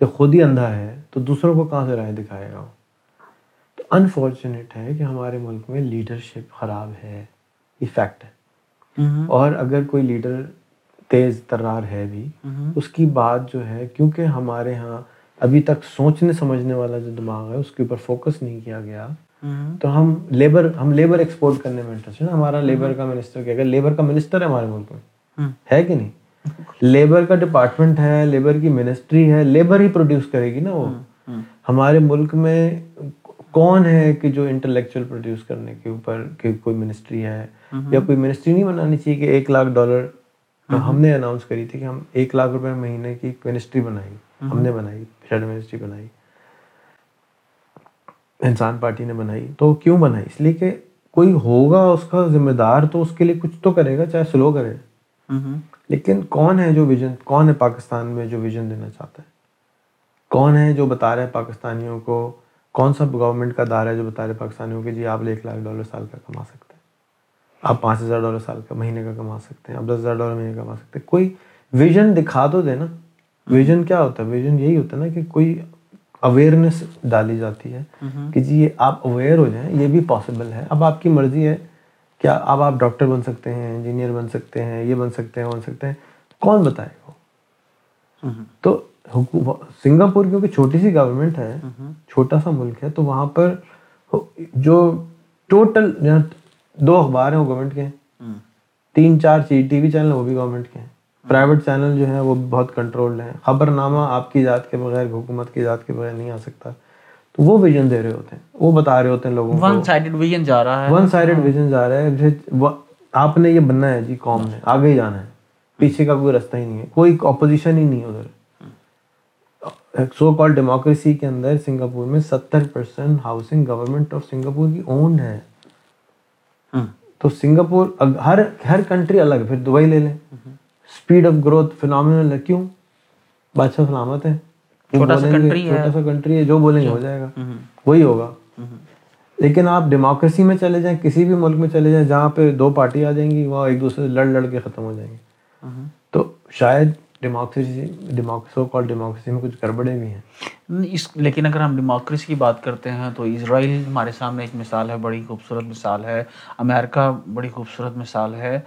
جب خود ہی اندھا ہے تو دوسروں کو کہاں سے رائے دکھائے گا؟ وہ تو انفارچونیٹ ہے کہ ہمارے ملک میں لیڈرشپ خراب ہے یہ فیکٹ ہے۔ اور اگر کوئی لیڈر تیز ترار ہے بھی اس کی بات جو ہے کیونکہ ہمارے ہاں ابھی تک سوچنے سمجھنے والا جو دماغ ہے اس کے اوپر فوکس نہیں کیا گیا۔ تو ہم لیبر ہم لیبر ایکسپورٹ کرنے میں انٹرسٹ ہے نا ہمارا لیبر کا منسٹر کیا لیبر کا منسٹر ہے ہمارے ملک میں۔ ہے کہ نہیں؟ لیبر کا ڈپارٹمنٹ ہے لیبر کی منسٹری ہے لیبر ہی پروڈیوس کرے گی نا وہ۔ ہمارے ملک میں کون ہے کہ جو انٹلیکچوئل پروڈیوس کرنے کے اوپر کہ کوئی منسٹری ہے؟ یا کوئی منسٹری نہیں بنانی چاہیے کہ ایک لاکھ ڈالر ہم نے اناؤنس کری تھی کہ ہم ایک لاکھ روپے مہینے کی منسٹری بنائی۔ ہم نے بنائی۔ شیڈ منسٹری بنائی۔ انسان پارٹی نے بنائی تو کیوں بنائی؟ اس لیے کہ کوئی ہوگا اس کا ذمہ دار تو اس کے لیے کچھ تو کرے گا چاہے سلو کرے۔ لیکن کون ہے جو ویژن کون ہے پاکستان میں جو ویژن دینا چاہتا ہے؟ کون ہے جو بتا رہا ہے پاکستانیوں کو؟ کون سا گورنمنٹ کا دار ہے جو بتا رہے پاکستانیوں کہ جی آپ ایک لاکھ ڈالر سال کا کما سکتے ہیں۔ آپ پانچ ہزار ڈالر سال کا مہینے کا کما سکتے ہیں آپ دس ہزار ڈالر مہینے کا کما سکتے ہیں۔ کوئی ویژن دکھا تو دے نا ویژن کیا ہوتا ہے? ویژن یہی ہوتا ہے نا کہ کوئی اویئرنیس ڈالی جاتی ہے کہ جی یہ آپ اویئر ہو جائیں یہ بھی پاسبل ہے۔ اب آپ کی مرضی ہے کیا اب آپ ڈاکٹر بن سکتے ہیں انجینئر بن سکتے ہیں یہ بن سکتے ہیں بن سکتے ہیں۔ کون بتائے گا؟ تو سنگاپور کیونکہ چھوٹی سی گورنمنٹ ہے چھوٹا سا ملک ہے تو وہاں پر جو ٹوٹل دو اخبار ہیں وہ گورنمنٹ کے ہیں۔ تین چار ٹی وی چینل وہ بھی گورنمنٹ کے ہیں۔ پرائیویٹ چینل جو ہیں وہ بہت کنٹرولڈ ہیں۔ خبر نامہ آپ کی ذات کے بغیر حکومت کی ذات کے بغیر نہیں آ سکتا۔ تو وہ ویژن دے رہے ہوتے ہیں۔ وہ بتا رہے ہوتے ہیں لوگوں کو۔ ون سائڈڈ ویژن جا رہا ہے۔ ون سائڈڈ ویژن جا رہا ہے۔ آپ نے یہ بننا ہے جی قوم نے۔ آگے ہی جانا ہے۔ پیچھے کا کوئی رستہ ہی نہیں ہے۔ کوئی اپوزیشن ہی نہیں ادھر۔ سو کال ڈیموکریسی کے اندر سنگاپور میں ستر percent housing government of Singapore کی اونڈ ہے۔ تو سنگاپور ہر ہر کنٹری الگ پھر دبئی لے لیں۔ اسپیڈ آف گروتھ فنامنل ہے کیوں بادشاہ سلامت ہے چھوٹا سا کنٹری ہے جو بولیں گے ہو جائے گا وہی ہوگا لیکن آپ ڈیموکریسی میں چلے جائیں کسی بھی ملک میں چلے جائیں جہاں پہ دو پارٹی آ جائیں گی وہاں ایک دوسرے سے لڑ لڑ کے ختم ہو جائیں گے تو شاید ڈیموکریسی سو کال ڈیموکریسی میں کچھ گڑبڑے بھی ہیں اس لیکن اگر ہم ڈیموکریسی کی بات کرتے ہیں تو اسرائیل ہمارے سامنے ایک مثال ہے بڑی خوبصورت مثال ہے امریکہ بڑی خوبصورت مثال ہے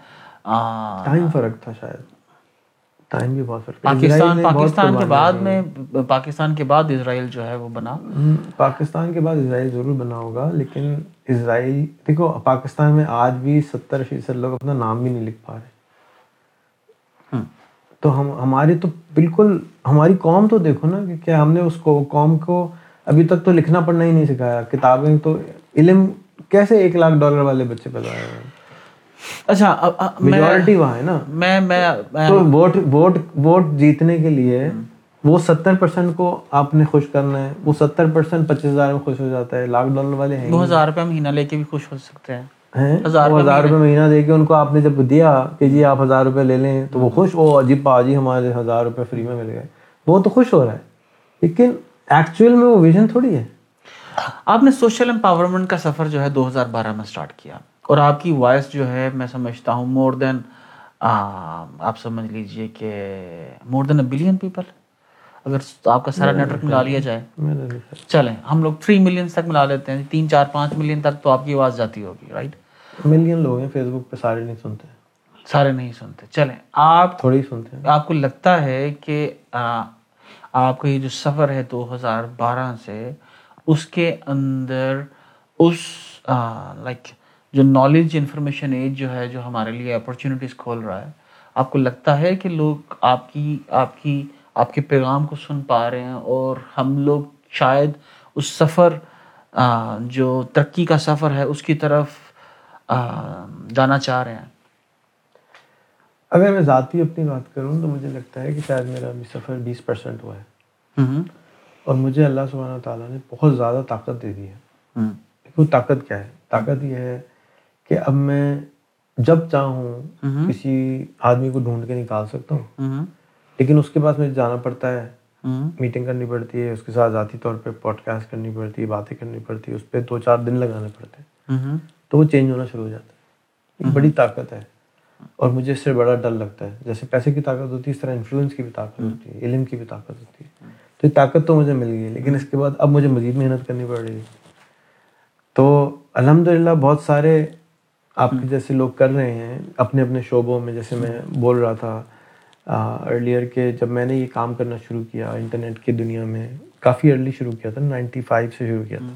ٹائم فرق تھا شاید ٹائم بھی بہت فرق پاکستان پاکستان کے بعد میں پاکستان کے بعد اسرائیل جو ہے وہ بنا۔ پاکستان کے بعد اسرائیل ضرور بنا ہوگا لیکن اسرائیل دیکھو پاکستان میں آج بھی ستر فیصد لوگ اپنا نام بھی نہیں لکھ پا رہے۔ تو ہم ہماری تو بالکل ہماری قوم تو دیکھو نا کہ کیا ہم نے اس کو قوم کو ابھی تک تو لکھنا پڑھنا ہی نہیں سکھایا۔ کتابیں تو علم کیسے ایک لاکھ ڈالر والے بچے پیدا ہوئے اچھا میجورٹی وہاں ہے نا۔ میں میں تو ووٹ ووٹ ووٹ جیتنے کے لیے وہ ستر پرسینٹ کو آپ نے خوش کرنا ہے۔ وہ ستر پرسینٹ پچیس ہزار میں خوش ہو جاتا ہے۔ والے ہیں۔ ہزار روپے مہینہ لے کے بھی خوش ہو سکتے ہیں۔ ہزار روپے مہینہ دے کے ان کو آپ نے جب دیا کہ جی آپ ہزار روپے لے لیں تو وہ خوش وہ عجیب جی ہمارے ہزار روپے فری میں مل گئے۔ وہ تو خوش ہو رہا ہے۔ لیکن ایکچوئل میں وہ ویژن تھوڑی ہے۔ آپ نے سوشل امپاورمنٹ کا سفر جو ہے دو ہزار بارہ میں اسٹارٹ کیا۔ اور آپ کی وائس جو ہے میں سمجھتا ہوں مور دین آپ سمجھ لیجیے کہ مور دین اے بلین پیپل اگر آپ کا سارا نیٹ ورک ملا لیا جائے۔ چلیں ہم لوگ تھری ملین تک ملا لیتے ہیں تین چار پانچ ملین تک تو آپ کی آواز جاتی ہوگی رائٹ ملین لوگ ہیں فیس بک پہ سارے نہیں سنتے۔ سارے نہیں سنتے۔ چلیں آپ تھوڑی سنتے ہیں۔ آپ کو لگتا ہے کہ آپ کا یہ جو سفر ہے دو ہزار بارہ سے اس کے اندر اس لائک جو نالج انفارمیشن ایج جو ہے جو ہمارے لیے اپرچونیٹیز کھول رہا ہے آپ کو لگتا ہے کہ لوگ آپ کی آپ کی آپ کے پیغام کو سن پا رہے ہیں اور ہم لوگ شاید اس سفر جو ترقی کا سفر ہے اس کی طرف جانا چاہ رہے ہیں؟ اگر میں ذاتی اپنی بات کروں تو مجھے لگتا ہے کہ شاید میرا ابھی سفر بیس پرسینٹ ہوا ہے۔ اور مجھے اللہ سبحانہ تعالیٰ نے بہت زیادہ طاقت دے دی ہے۔ وہ طاقت کیا ہے؟ طاقت یہ ہے کہ اب میں جب چاہوں کسی آدمی کو ڈھونڈ کے نکال سکتا ہوں۔ لیکن اس کے پاس مجھے جانا پڑتا ہے۔ میٹنگ کرنی پڑتی ہے اس کے ساتھ ذاتی طور پہ پوڈ کاسٹ کرنی پڑتی ہے باتیں کرنی پڑتی ہے اس پہ دو چار دن لگانے پڑتے ہیں۔ تو وہ چینج ہونا شروع ہو جاتا ہے۔ ایک بڑی طاقت ہے۔ اور مجھے اس سے بڑا ڈر لگتا ہے۔ جیسے پیسے کی طاقت ہوتی ہے اس طرح انفلوئنس کی بھی طاقت ہوتی ہے علم کی بھی طاقت ہوتی ہے۔ تو یہ طاقت تو مجھے مل گئی لیکن اس کے بعد اب مجھے مزید محنت کرنی پڑ رہی ہے۔ تو الحمد للہ بہت سارے آپ کے جیسے لوگ کر رہے ہیں اپنے اپنے شعبوں میں جیسے میں بول رہا تھا ارلیئر کے جب میں نے یہ کام کرنا شروع کیا انٹرنیٹ کی دنیا میں کافی ارلی شروع کیا تھا نائنٹی فائیو سے شروع کیا تھا۔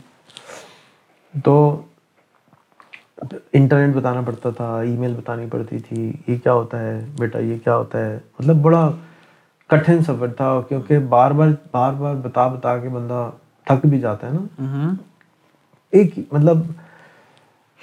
تو انٹرنیٹ بتانا پڑتا تھا ای میل بتانی پڑتی تھی یہ کیا ہوتا ہے بیٹا یہ کیا ہوتا ہے؟ مطلب بڑا کٹھن سفر تھا کیونکہ بار بار بار بار بتا بتا کے بندہ تھک بھی جاتا ہے نا۔ ایک مطلب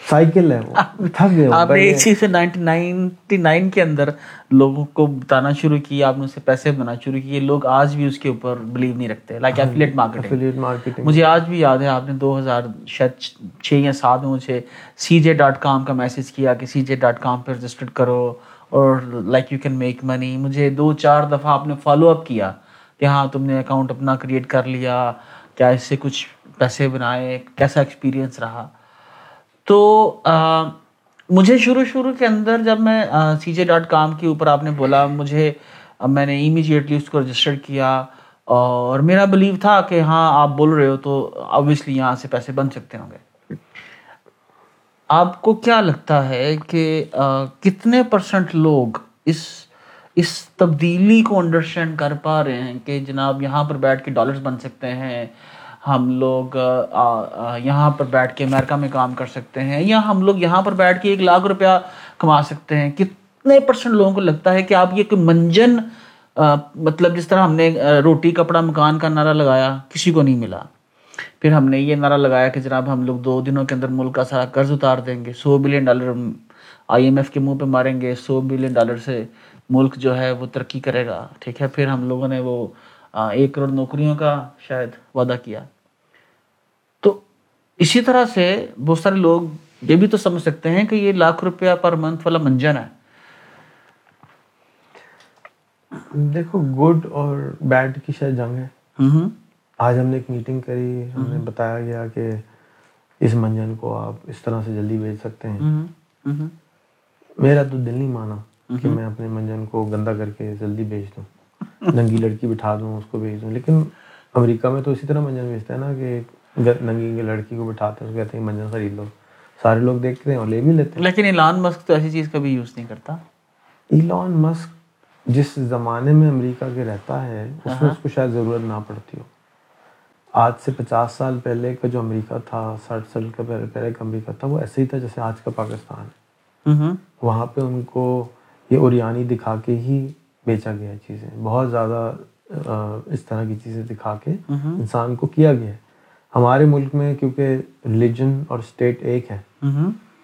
سائیکل ہے وہ تھک گئے آپ نے ایک چیز سے نائنٹی نائن کے اندر لوگوں کو بتانا شروع کیا آپ نے اسے پیسے بنا شروع کیے لوگ آج بھی اس کے اوپر بلیو نہیں رکھتے لائک ایفلیٹ مارکیٹنگ مجھے آج بھی یاد ہے آپ نے دو ہزار شاید چھ یا سات میں مجھے سی جے ڈاٹ کام کا میسج کیا کہ سی جے ڈاٹ کام پہ رجسٹر کرو اور like you can make money مجھے دو چار دفعہ آپ نے فالو اپ کیا کہ ہاں تم نے اکاؤنٹ اپنا کریٹ کر لیا کیا اس سے کچھ پیسے بنائے کیسا ایکسپیرینس رہا؟ تو مجھے شروع شروع کے اندر جب میں سی جے ڈاٹ کام کے اوپر آپ نے بولا، مجھے، میں نے امیجیٹلی اس کو رجسٹر کیا اور میرا بلیو تھا کہ ہاں آپ بول رہے ہو تو آبویسلی یہاں سے پیسے بن سکتے ہوں گے۔ آپ کو کیا لگتا ہے کہ کتنے پرسنٹ لوگ اس اس تبدیلی کو انڈرسٹینڈ کر پا رہے ہیں کہ جناب یہاں پر بیٹھ کے ڈالرز بن سکتے ہیں؟ ہم لوگ یہاں پر بیٹھ کے امریکہ میں کام کر سکتے ہیں یا ہم لوگ یہاں پر بیٹھ کے ایک لاکھ روپیہ کما سکتے ہیں۔ کتنے پرسنٹ لوگوں کو لگتا ہے کہ آپ یہ کوئی منجن مطلب جس طرح ہم نے روٹی، کپڑا، مکان کا نعرہ لگایا، کسی کو نہیں ملا۔ پھر ہم نے یہ نعرہ لگایا کہ جناب ہم لوگ دو دنوں کے اندر ملک کا سارا قرض اتار دیں گے۔ سو billion dollar I M F کے منہ پہ ماریں گے، سو بلین ڈالر سے ملک جو ہے وہ ترقی کرے گا۔ ٹھیک ہے، پھر ہم لوگوں نے وہ ایک کروڑ نوکریوں کا شاید وعدہ کیا۔ اسی طرح سے بہت سارے لوگ یہ بھی تو سمجھ سکتے ہیں کہ یہ لاکھ روپیہ پر منتھ والا منجن ہے۔ دیکھو گڈ اور بیڈ کی شاید جنگ ہے۔ آج ہم نے ایک میٹنگ کری ہم نے بتایا گیا کہ اس منجن کو آپ اس طرح سے جلدی بیچ سکتے ہیں۔ میرا تو دل نہیں مانا کہ میں اپنے منجن کو گندا کر کے جلدی بیچ دوں۔ ننگی لڑکی بٹھا دوں اس کو بیچ دوں۔ لیکن امریکہ میں تو اسی طرح منجن بیچتا ہے نا کہ ننگی لڑکی کو بٹھاتے ہیں کہتے ہیں منجن خرید لو۔ سارے لوگ دیکھتے ہیں اور لے بھی لیتے۔ ہیں لیکن ایلان مسک تو ایسی چیز کبھی یوز نہیں کرتا۔ ایلان مسک جس زمانے میں امریکہ کے رہتا ہے اس میں اس کو شاید ضرورت نہ پڑتی ہو۔ آج سے پچاس سال پہلے کا جو امریکہ تھا ساٹھ سال کا پہلے پہلے کا امریکہ تھا وہ ایسے ہی تھا جیسے آج کا پاکستان۔ ہے وہاں پہ ان کو یہ اوریانی دکھا کے ہی بیچا گیا چیزیں۔ بہت زیادہ اس طرح کی چیزیں دکھا کے انسان کو کیا گیا ہے۔ ہمارے ملک میں کیونکہ ریلیجن اور اسٹیٹ ایک ہے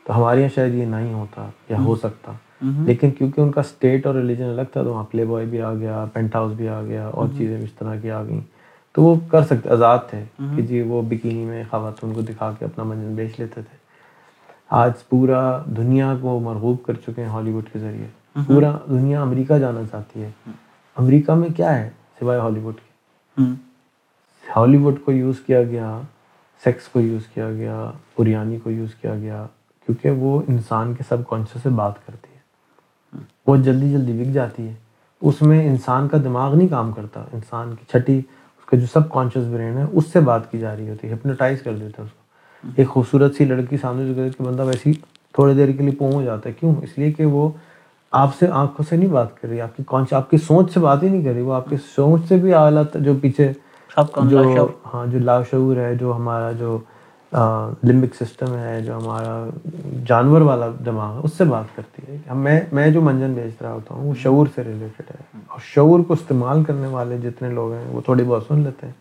تو ہمارے یہاں شاید یہ نہیں ہوتا یا ہو سکتا۔ لیکن کیونکہ ان کا اسٹیٹ اور ریلیجن الگ تھا تو وہاں پلے بوائے بھی آ گیا پینٹ ہاؤس بھی آ گیا اور چیزیں اس طرح کی آ گئیں۔ تو وہ کر سکتے آزاد تھے کہ جی وہ بکینی میں خواتین کو دکھا کے اپنا منجن بیچ لیتے تھے۔ آج پورا دنیا کو مرغوب کر چکے ہیں ہالی ووڈ کے ذریعے۔ پورا دنیا امریکہ جانا چاہتی ہے۔ امریکہ میں کیا ہے سوائے ہالی ووڈ کی ہالی ووڈ کو یوز کیا گیا، سیکس کو یوز کیا گیا اوریانی کو یوز کیا گیا، کیونکہ وہ انسان کے سب کانشیس سے بات کرتی ہے۔ وہ جلدی جلدی بک جاتی ہے۔ اس میں انسان کا دماغ نہیں کام کرتا، انسان کی چھٹی، اس کا جو سب کانشیس برین ہے، اس سے بات کی جا رہی ہوتی ہے ہپنوٹائز کر دیتے ہیں اس کو۔ ایک خوبصورت سی لڑکی سامنے جو کہ بندہ ویسی تھوڑی دیر کے لیے پوں ہو جاتا ہے۔ کیوں؟ اس لیے کہ وہ آپ سے آنکھوں سے نہیں بات کر رہی، آپ کی کون آپ کی سوچ سے بات ہی نہیں کر رہی، وہ آپ کی سوچ سے بھی اعلیٰ جو پیچھے جو ہاں جو لاشعور ہے جو ہمارا جو لمبک سسٹم ہے جو ہمارا جانور والا دماغ ہے اس سے بات کرتی ہے۔ میں میں جو منجن بیچ رہا ہوتا ہوں وہ شعور سے ریلیٹڈ ہے۔ اور شعور کو استعمال کرنے والے جتنے لوگ ہیں وہ تھوڑی بہت سن لیتے ہیں۔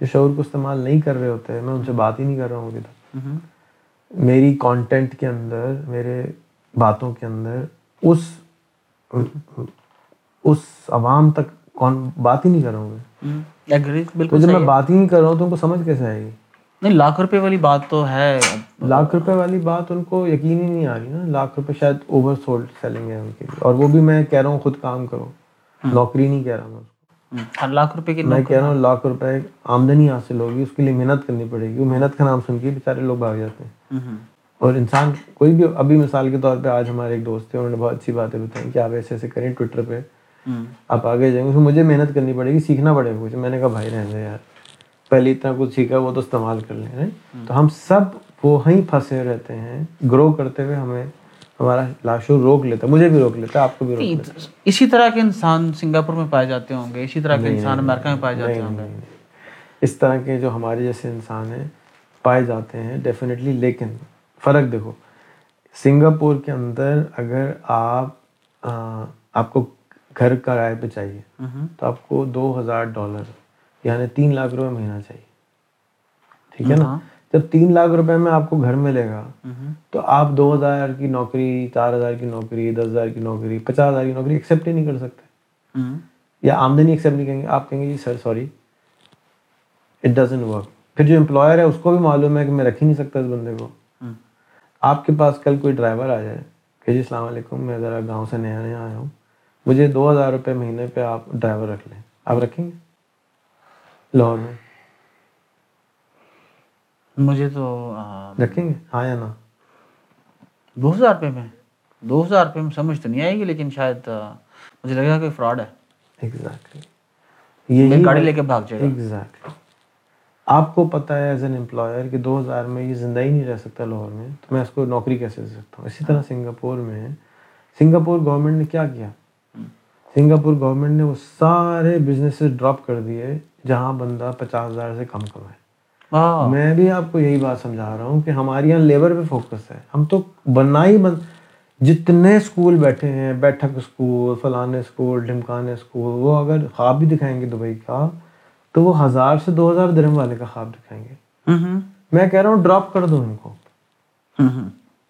جو شعور کو استعمال نہیں کر رہے ہوتے میں ان سے بات ہی نہیں کر رہا ہوں تک۔ میری کانٹینٹ کے اندر میرے باتوں کے اندر اس اس عوام تک کون بات ہی نہیں کر رہا ہوں میں۔ بالکل جب میں بات ہی نہیں کر رہا ہوں تو ان کو سمجھ کیسے آئے گی؟ نہیں لاکھ روپے والی بات تو ہے۔ لاکھ روپے والی بات ان کو یقین ہی نہیں آ رہی نا۔ لاکھ روپے شاید اوور سولڈ سیلنگ ہے ان کے لیے۔ اور وہ بھی میں کہہ رہا ہوں خود کام کرو۔ نوکری نہیں کہہ رہا میں ہر لاکھ روپے کی میں کہہ رہا ہوں لاکھ روپے آمدنی حاصل ہوگی اس کے لیے محنت کرنی پڑے گی۔ وہ محنت کا نام سن کے بیچارے لوگ بھاگ جاتے ہیں۔ اور انسان کوئی بھی ابھی مثال کے طور پہ آج ہمارے ایک دوست تھے انہوں نے بہت اچھی باتیں بتائیں کہ آپ ایسے ایسے کریں ٹویٹر پہ۔ آپ آگے جائیں گے مجھے محنت کرنی پڑے گی سیکھنا پڑے گا کچھ۔ میں نے کہا بھائی رہنے یار پہلے اتنا کچھ سیکھا وہ تو استعمال کر لیں تو ہم سب وہیں پھنسے رہتے ہیں۔ گرو کرتے ہوئے ہمیں ہمارا لاشو روک لیتا مجھے بھی روک لیتا آپ کو بھی روک لیتا اسی طرح کے انسان سنگاپور میں پائے جاتے ہوں گے اسی طرح کے انسان امریکہ میں پائے جاتے ہوں گے۔ اس طرح کے جو ہمارے جیسے انسان ہیں پائے جاتے ہیں ڈیفینیٹلی لیکن فرق دیکھو سنگاپور کے اندر اگر آپ آپ کو گھر کرائے پہ چاہیے۔ تو آپ کو دو ہزار ڈالر یعنی تین لاکھ روپے مہینہ چاہیے۔ ٹھیک ہے نا؟ جب تین لاکھ روپے میں آپ کو گھر ملے گا تو آپ دو ہزار کی نوکری چار ہزار کی نوکری دس ہزار کی نوکری پچاس ہزار کی نوکری ایکسیپٹ ہی نہیں کر سکتے۔ یا آمدنی ایکسیپٹ نہیں کریں گے۔ آپ کہیں گے جی sir sorry it doesn't work پھر جو امپلائر ہے اس کو بھی معلوم ہے کہ میں رکھ ہی نہیں سکتا اس بندے کو۔ آپ کے پاس کل کوئی ڈرائیور آ جائے کہ جی السلام علیکم میں ذرا گاؤں سے نیا نیا آیا ہوں۔ مجھے دو ہزار روپے مہینے پہ آپ ڈرائیور رکھ لیں۔ آپ رکھیں گے؟ لاہور میں۔ مجھے تو رکھیں گے؟ ہاں یا نا دو ہزار روپے میں۔ دو ہزار روپے میں سمجھ تو نہیں آئے گی لیکن شاید مجھے لگے گا کہ فراڈ ہے۔ ایگزیکٹلی یہ گاڑی لے کے بھاگ جائے گا۔ ایگزیکٹلی آپ کو پتا ہے ایز این امپلائر کہ دو ہزار میں یہ زندہ ہی نہیں رہ سکتا لاہور میں تو میں اس کو نوکری کیسے دے سکتا ہوں؟ اسی طرح سنگاپور میں سنگاپور گورنمنٹ نے کیا کیا؟ سنگاپور گورنمنٹ نے وہ سارے بزنسز ڈراپ کر دیے جہاں بندہ پچاس ہزار سے کم کمائے۔ میں بھی آپ کو یہی بات سمجھا رہا ہوں کہ ہمارے یہاں لیبر پہ فوکس ہے۔ ہم تو بنا ہی بند جتنے اسکول بیٹھے ہیں بیٹھک اسکول فلانے اسکول ڈھمکانے اسکول وہ اگر خواب بھی دکھائیں گے دبئی کا تو وہ ہزار سے دو ہزار درم والے کا خواب دکھائیں گے۔ میں کہہ رہا ہوں ڈراپ کر دو ان کو۔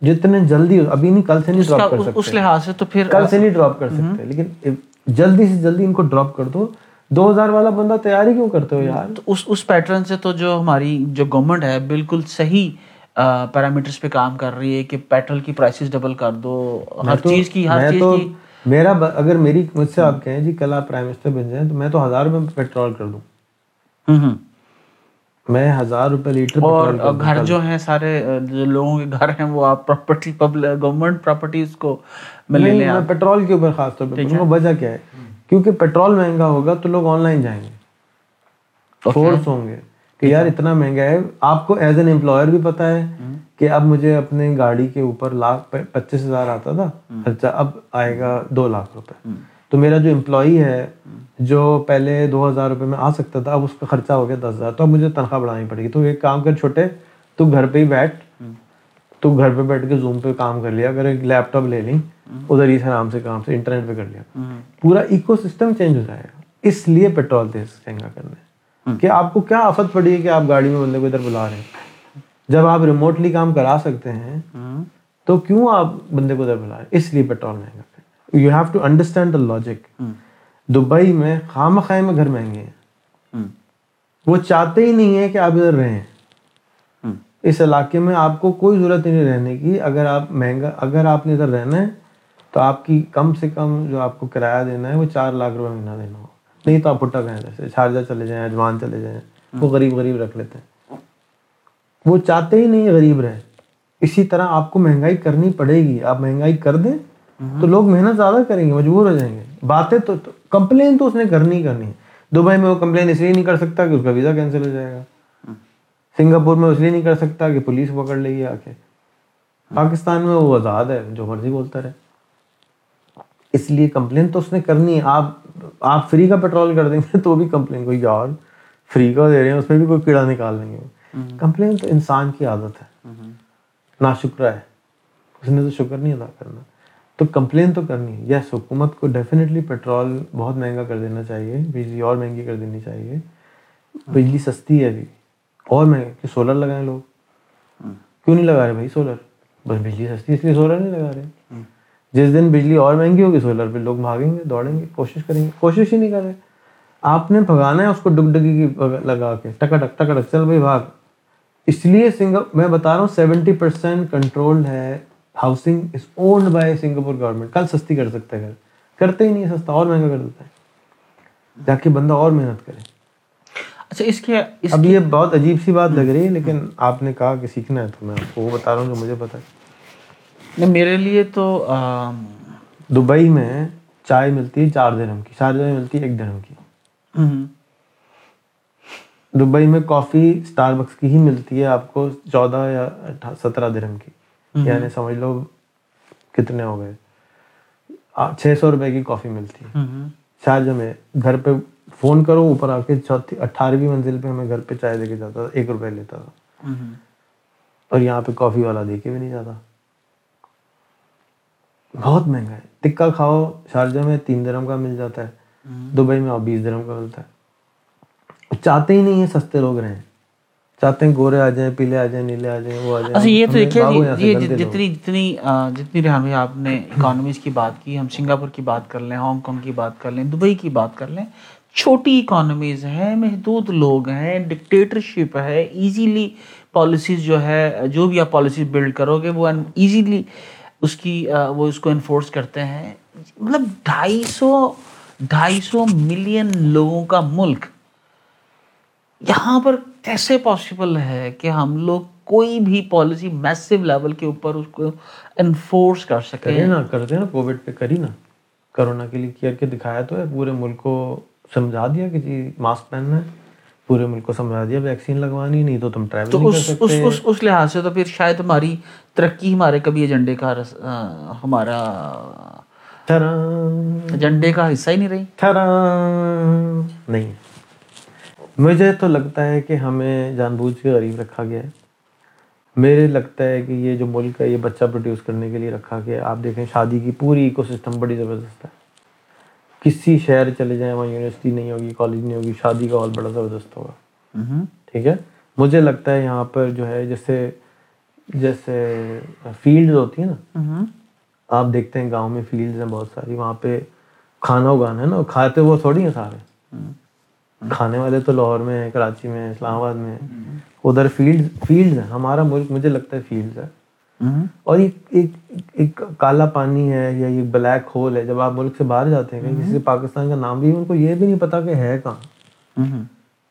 جتنے جلدی ابھی نہیں کل سے نہیں ڈراپ کر سکتے۔ اس لحاظ سے تو پھر کل سے نہیں ڈراپ کر سکتے لیکن جلدی سے جلدی ان کو ڈراپ کر دو۔ دو ہزار والا بندہ تیاری کیوں کرتے ہو یار؟ تو اس اس پیٹرن سے تو جو ہماری جو گورنمنٹ ہے بالکل صحیح پیرامیٹرز پہ کام کر رہی ہے کہ پیٹرول کی پرائسز ڈبل کر دو۔ ہر چیز کی ہر چیز کی میرا اگر میری مجھ سے آپ کہیں جی کل آپ پرائم منسٹر بن جائیں تو میں تو ہزار روپے پیٹرول کر دوں۔ میں ہزار روپے لیٹر اور گھر جو ہیں سارے جو لوگوں کے گھر ہیں وہ آپ پراپرٹی گورنمنٹ پراپرٹیز کو میں لے لیں پیٹرول کے اوپر خاص طور پہ وجہ کیا ہے؟ کیونکہ پیٹرول مہنگا ہوگا تو لوگ آن لائن جائیں گے۔ فورس ہوں گے کہ یار اتنا مہنگا ہے۔ آپ کو ایز این امپلائر بھی پتا ہے کہ اب مجھے اپنے گاڑی کے اوپر لاکھ پچیس ہزار آتا تھا خرچہ اب آئے گا دو لاکھ روپے۔ تو میرا جو امپلائی ہے، جو پہلے دو ہزار روپے میں آ سکتا تھا، اب اس کا خرچہ ہو گیا دس ہزار۔ تو اب مجھے تنخواہ بڑھانی پڑے گی۔ تو ایک کام کر چھوٹے، تو گھر پہ ہی بیٹھ۔ تو گھر پہ بیٹھ کے زوم پہ کام کر لیا۔ اگر ایک لیپ ٹاپ لے لیں، ادھر ہی سے آرام سے کام سے انٹرنیٹ پہ کر لیا۔ پورا ایکو سسٹم چینج ہو جائے گا۔ اس لیے پیٹرول تیز مہنگا کرنا ہے کہ آپ کو کیا آفت پڑی ہے کہ آپ گاڑی میں بندے کو ادھر بلا رہے ہیں؟ جب آپ ریموٹلی کام کرا سکتے ہیں، تو کیوں آپ بندے کو ادھر بلا رہے ہیں؟ اس لیے پیٹرول مہنگا۔ You have to understand the logic Dubai میں خام خائے میں گھر مہنگے ہیں۔ وہ چاہتے ہی نہیں ہے کہ آپ ادھر رہیں۔ اس علاقے میں آپ کو کوئی ضرورت نہیں رہنے کی۔ اگر آپ مہنگا اگر آپ نے ادھر رہنا ہے تو آپ کی کم سے کم جو آپ کو کرایہ دینا ہے وہ چار لاکھ روپے مہینہ دینا ہو نہیں تو آپ پٹا کہیں جیسے شارجہ چلے جائیں اجمان چلے جائیں۔ وہ غریب غریب رکھ لیتے ہیں۔ وہ چاہتے ہی نہیں غریب رہے اسی طرح آپ کو مہنگائی کرنی پڑے گی۔ آپ مہنگائی کر دیں۔ تو لوگ محنت زیادہ کریں گے مجبور ہو جائیں گے۔ باتیں تو کمپلین تو اس نے کرنی ہی کرنی ہے۔ دبئی میں وہ کمپلین اس لیے نہیں کر سکتا کہ اس کا ویزا کینسل ہو جائے گا۔ سنگاپور میں اس لیے نہیں کر سکتا کہ پولیس پکڑ لے گی آ کے۔ پاکستان میں وہ آزاد ہے جو مرضی بولتا رہے۔ اس لیے کمپلین تو اس نے کرنی ہے۔ آپ آپ فری کا پیٹرول کر دیں گے تو بھی کمپلین کوئی یار فری کا دے رہے ہیں اس میں بھی کوئی کیڑا نکال لیں گے۔ کمپلین تو انسان کی عادت ہے۔ نا شکر ہے۔ اس نے تو شکر نہیں ادا کرنا۔ تو کمپلین تو کرنی ہے۔ یس حکومت کو ڈیفینیٹلی پیٹرول بہت مہنگا کر دینا چاہیے بجلی اور مہنگی کر دینی چاہیے۔ بجلی سستی ہے ابھی اور مہنگی کہ سولر لگائیں لوگ۔ کیوں نہیں لگا رہے بھائی سولر بس بجلی سستی اس لیے سولر نہیں لگا رہے۔ جس دن بجلی اور مہنگی ہوگی سولر پہ لوگ بھاگیں گے دوڑیں گے کوشش کریں گے۔ کوشش ہی نہیں کر رہے۔ آپ نے بھگانا ہے اس کو ڈگ ڈگی کی لگا کے۔ ٹکا ٹک ٹکا ٹک چل بھائی بھاگ۔ اس لیے سنگا میں بتا رہا ہوں سیونٹی پرسینٹ کنٹرولڈ ہے۔ Housing is owned by Singapore government کل سستی کر سکتا ہے گھر۔ کرتے ہی نہیں سستا اور مہنگا کر دیتا ہے۔ تاکہ بندہ اور محنت کرے۔ اچھا اس کے اب یہ بہت عجیب سی بات لگ رہی ہے لیکن آپ نے کہا کہ سیکھنا ہے تو میں آپ کو وہ بتا رہا ہوں جو مجھے پتا ہے۔ نہیں، میرے لیے تو دبئی میں چائے ملتی ہے چار درہم کی۔ شارجہ میں ملتی ہے ایک درہم کی۔ دبئی میں کافی اسٹار بکس کی ہی ملتی ہے آپ کو چودہ یا سترہ درہم کی۔ یعنی سمجھ لو کتنے ہو گئے۔ چھ سو روپے کی کافی ملتی۔ ہے شارجہ میں گھر پہ فون کرو اوپر آ کے چوتھی اٹھارہویں منزل پہ ہمیں گھر پہ چائے دے کے جاتا تھا ایک روپے لیتا۔ تھا اور یہاں پہ کافی والا دے کے بھی نہیں جاتا۔ بہت مہنگا ہے۔ ٹکا کھاؤ شارجہ میں تین درہم کا مل جاتا ہے۔ دبئی میں اور بیس درہم کا ملتا ہے۔ چاہتے ہی نہیں ہیں سستے لوگ رہیں۔ چاہتے ہیں گورے آ جائیں پیلے آ جائیں نیلے آ جائیں وہ آ جائیں اچھا یہ تو دیکھیے یہ۔ جتنی جتنی جتنی ہمیں آپ نے اکانومیز کی بات کی ہم سنگاپور کی بات کر لیں ہانگ کانگ کی بات کر لیں دبئی کی بات کر لیں چھوٹی اکانومیز ہیں محدود لوگ ہیں ڈکٹیٹرشپ ہے ایزیلی پالیسیز جو ہے جو بھی آپ پالیسیز بلڈ کرو گے وہ ایزیلی اس کی وہ اس کو انفورس کرتے ہیں مطلب ڈھائی سو ڈھائی سو ملین لوگوں کا ملک یہاں پر کیسے پاسبل ہے کہ ہم لوگ کوئی بھی پالیسی میسو لیول کے اوپر اس کو انفورس کر سکیں؟ نا کرتے نا کووڈ پہ کری نا۔ کرونا کے لیے کر کے دکھایا تو ہے پورے ملک کو سمجھا دیا کہ جی ماسک پہننا ہے۔ پورے ملک کو سمجھا دیا ویکسین لگوانی نہیں تو تم ٹریول تو اس اس اس اس لحاظ سے تو پھر شاید ہماری ترقی ہمارے کبھی ایجنڈے کا ہمارا ایجنڈے کا حصہ ہی نہیں رہی۔ نہیں۔ مجھے تو لگتا ہے کہ ہمیں جان بوجھ کے غریب رکھا گیا ہے۔ میرے لگتا ہے کہ یہ جو ملک ہے یہ بچہ پروڈیوس کرنے کے لیے رکھا گیا ہے۔ آپ دیکھیں شادی کی پوری ایکو سسٹم بڑی زبردست ہے۔ کسی شہر چلے جائیں وہاں یونیورسٹی نہیں ہوگی کالج نہیں ہوگی شادی کا ہال بڑا زبردست ہوگا۔ ٹھیک ہے؟ مجھے لگتا ہے یہاں پر جو ہے جیسے جیسے فیلڈ ہوتی ہیں نا۔ آپ دیکھتے ہیں گاؤں میں فیلڈز ہیں بہت ساری وہاں پہ کھانا اگانا ہے نا کھاتے وہ تھوڑی ہیں سارے۔ کھانے والے تو لاہور میں ہیں کراچی میں اسلام آباد میں ادھر فیلڈ فیلڈز ہیں ہمارا ملک مجھے لگتا ہے فیلڈز ہے۔ اور ایک کالا پانی ہے یا یہ بلیک ہول ہے جب آپ ملک سے باہر جاتے ہیں کہیں کسی سے پاکستان کا نام بھی ان کو یہ بھی نہیں پتا کہ ہے کہاں۔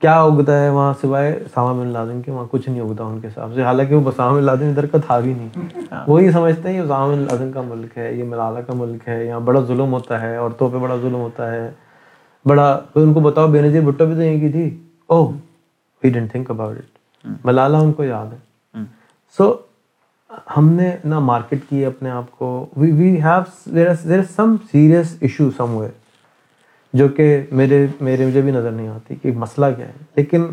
کیا اگتا ہے وہاں سوائے اسامہ بن لادن کے وہاں کچھ نہیں اگتا ان کے حساب سے۔ حالانکہ وہ اسامہ بن لادن ادھر کا تھا بھی نہیں۔ وہ یہ سمجھتے ہیں یہ اسامہ بن لادن کا ملک ہے یہ ملالہ کا ملک ہے یہاں بڑا ظلم ہوتا ہے عورتوں پہ بڑا ظلم ہوتا ہے۔ بڑا ان کو بتاؤ بے نظیر بھٹو بھی تو یہیں کی تھی۔ او we didn't think about it Malala ان کو یاد ہے۔ سو ہم نے نا مارکیٹ کی اپنے آپ کو۔ We we have there some serious issue some way جو کہ میرے میرے مجھے بھی نظر نہیں آتی کہ مسئلہ کیا ہے۔ لیکن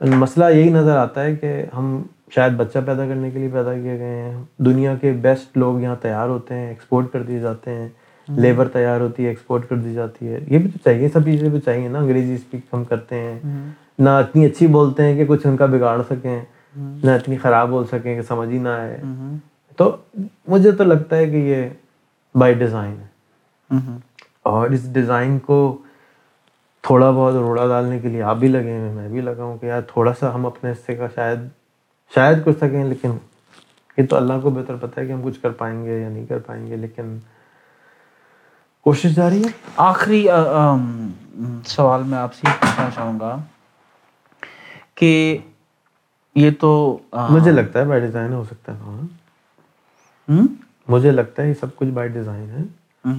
مسئلہ یہی نظر آتا ہے کہ ہم شاید بچہ پیدا کرنے کے لیے پیدا کیے گئے ہیں۔ دنیا کے بیسٹ لوگ یہاں تیار ہوتے ہیں ایکسپورٹ کر دیے جاتے ہیں۔ لیبر تیار ہوتی ہے ایکسپورٹ کر دی جاتی ہے۔ یہ بھی تو چاہیے سب چیزیں بھی چاہیے نا۔ انگریزی اسپیک ہم کرتے ہیں۔ نہ اتنی اچھی بولتے ہیں کہ کچھ ان کا بگاڑ سکیں۔ نہ اتنی خراب بول سکیں کہ سمجھ ہی نہ آئے۔ تو مجھے تو لگتا ہے کہ یہ بائی ڈیزائن ہے۔ اور اس ڈیزائن کو تھوڑا بہت روڑا ڈالنے کے لیے آپ بھی لگے ہیں میں بھی لگا ہوں کہ یار تھوڑا سا ہم اپنے حصے کا شاید شاید کر سکیں لیکن یہ تو اللہ کو بہتر پتہ ہے کہ ہم کچھ کر پائیں گے یا نہیں کر پائیں گے۔ لیکن کوشش جاری ہے؟ آخری سوال میں آپ سے پوچھنا چاہوں گا کہ یہ تو مجھے لگتا ہے بائی ڈیزائن ہو سکتا ہے؟ مجھے لگتا ہے یہ سب کچھ بائی ڈیزائن ہے۔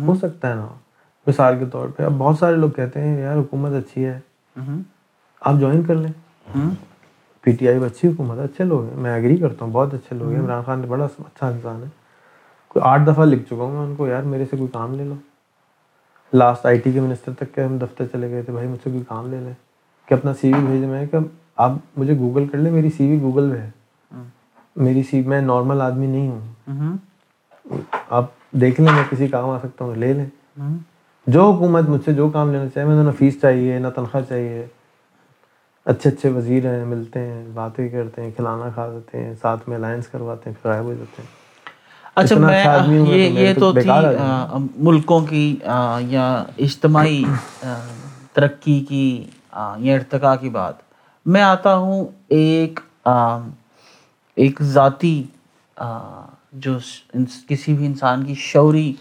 ہو سکتا ہے نا۔ مثال کے طور پہ اب بہت سارے لوگ کہتے ہیں یار حکومت اچھی ہے۔ آپ جوائن کر لیں۔ پی ٹی آئی اچھی حکومت ہے۔ اچھے لوگ ہیں۔ میں ایگری کرتا ہوں بہت اچھے لوگ ہیں۔ عمران خان بڑا اچھا انسان ہے۔ کوئی آٹھ دفعہ لکھ چکا ہوں میں ان کو یار میرے سے کوئی کام لے لو۔ لاسٹ آئی ٹی کے منسٹر تک کے ہم دفتر چلے گئے تھے۔ بھائی مجھ سے کوئی کام لے لیں کہ اپنا سی وی بھیجے میں کہ آپ مجھے گوگل کر لیں میری سی وی گوگل پہ ہے۔ میری سی میں نارمل آدمی نہیں ہوں۔ آپ دیکھ لیں میں کسی کام آ سکتا ہوں لے لیں۔ جو حکومت مجھ سے جو کام لینا چاہے میں نہ فیس چاہیے نہ تنخواہ چاہیے۔ اچھے اچھے وزیر ہیں ملتے ہیں باتیں کرتے ہیں کھلانا کھا دیتے ہیں ساتھ میں الائنس کرواتے ہیں پھر غائب ہو جاتے ہیں۔ اچھا میں یہ یہ تو تھی ملکوں کی یا اجتماعی ترقی کی یا ارتقاء کی بات۔ میں آتا ہوں ایک ایک ذاتی جو کسی بھی انسان کی شعوری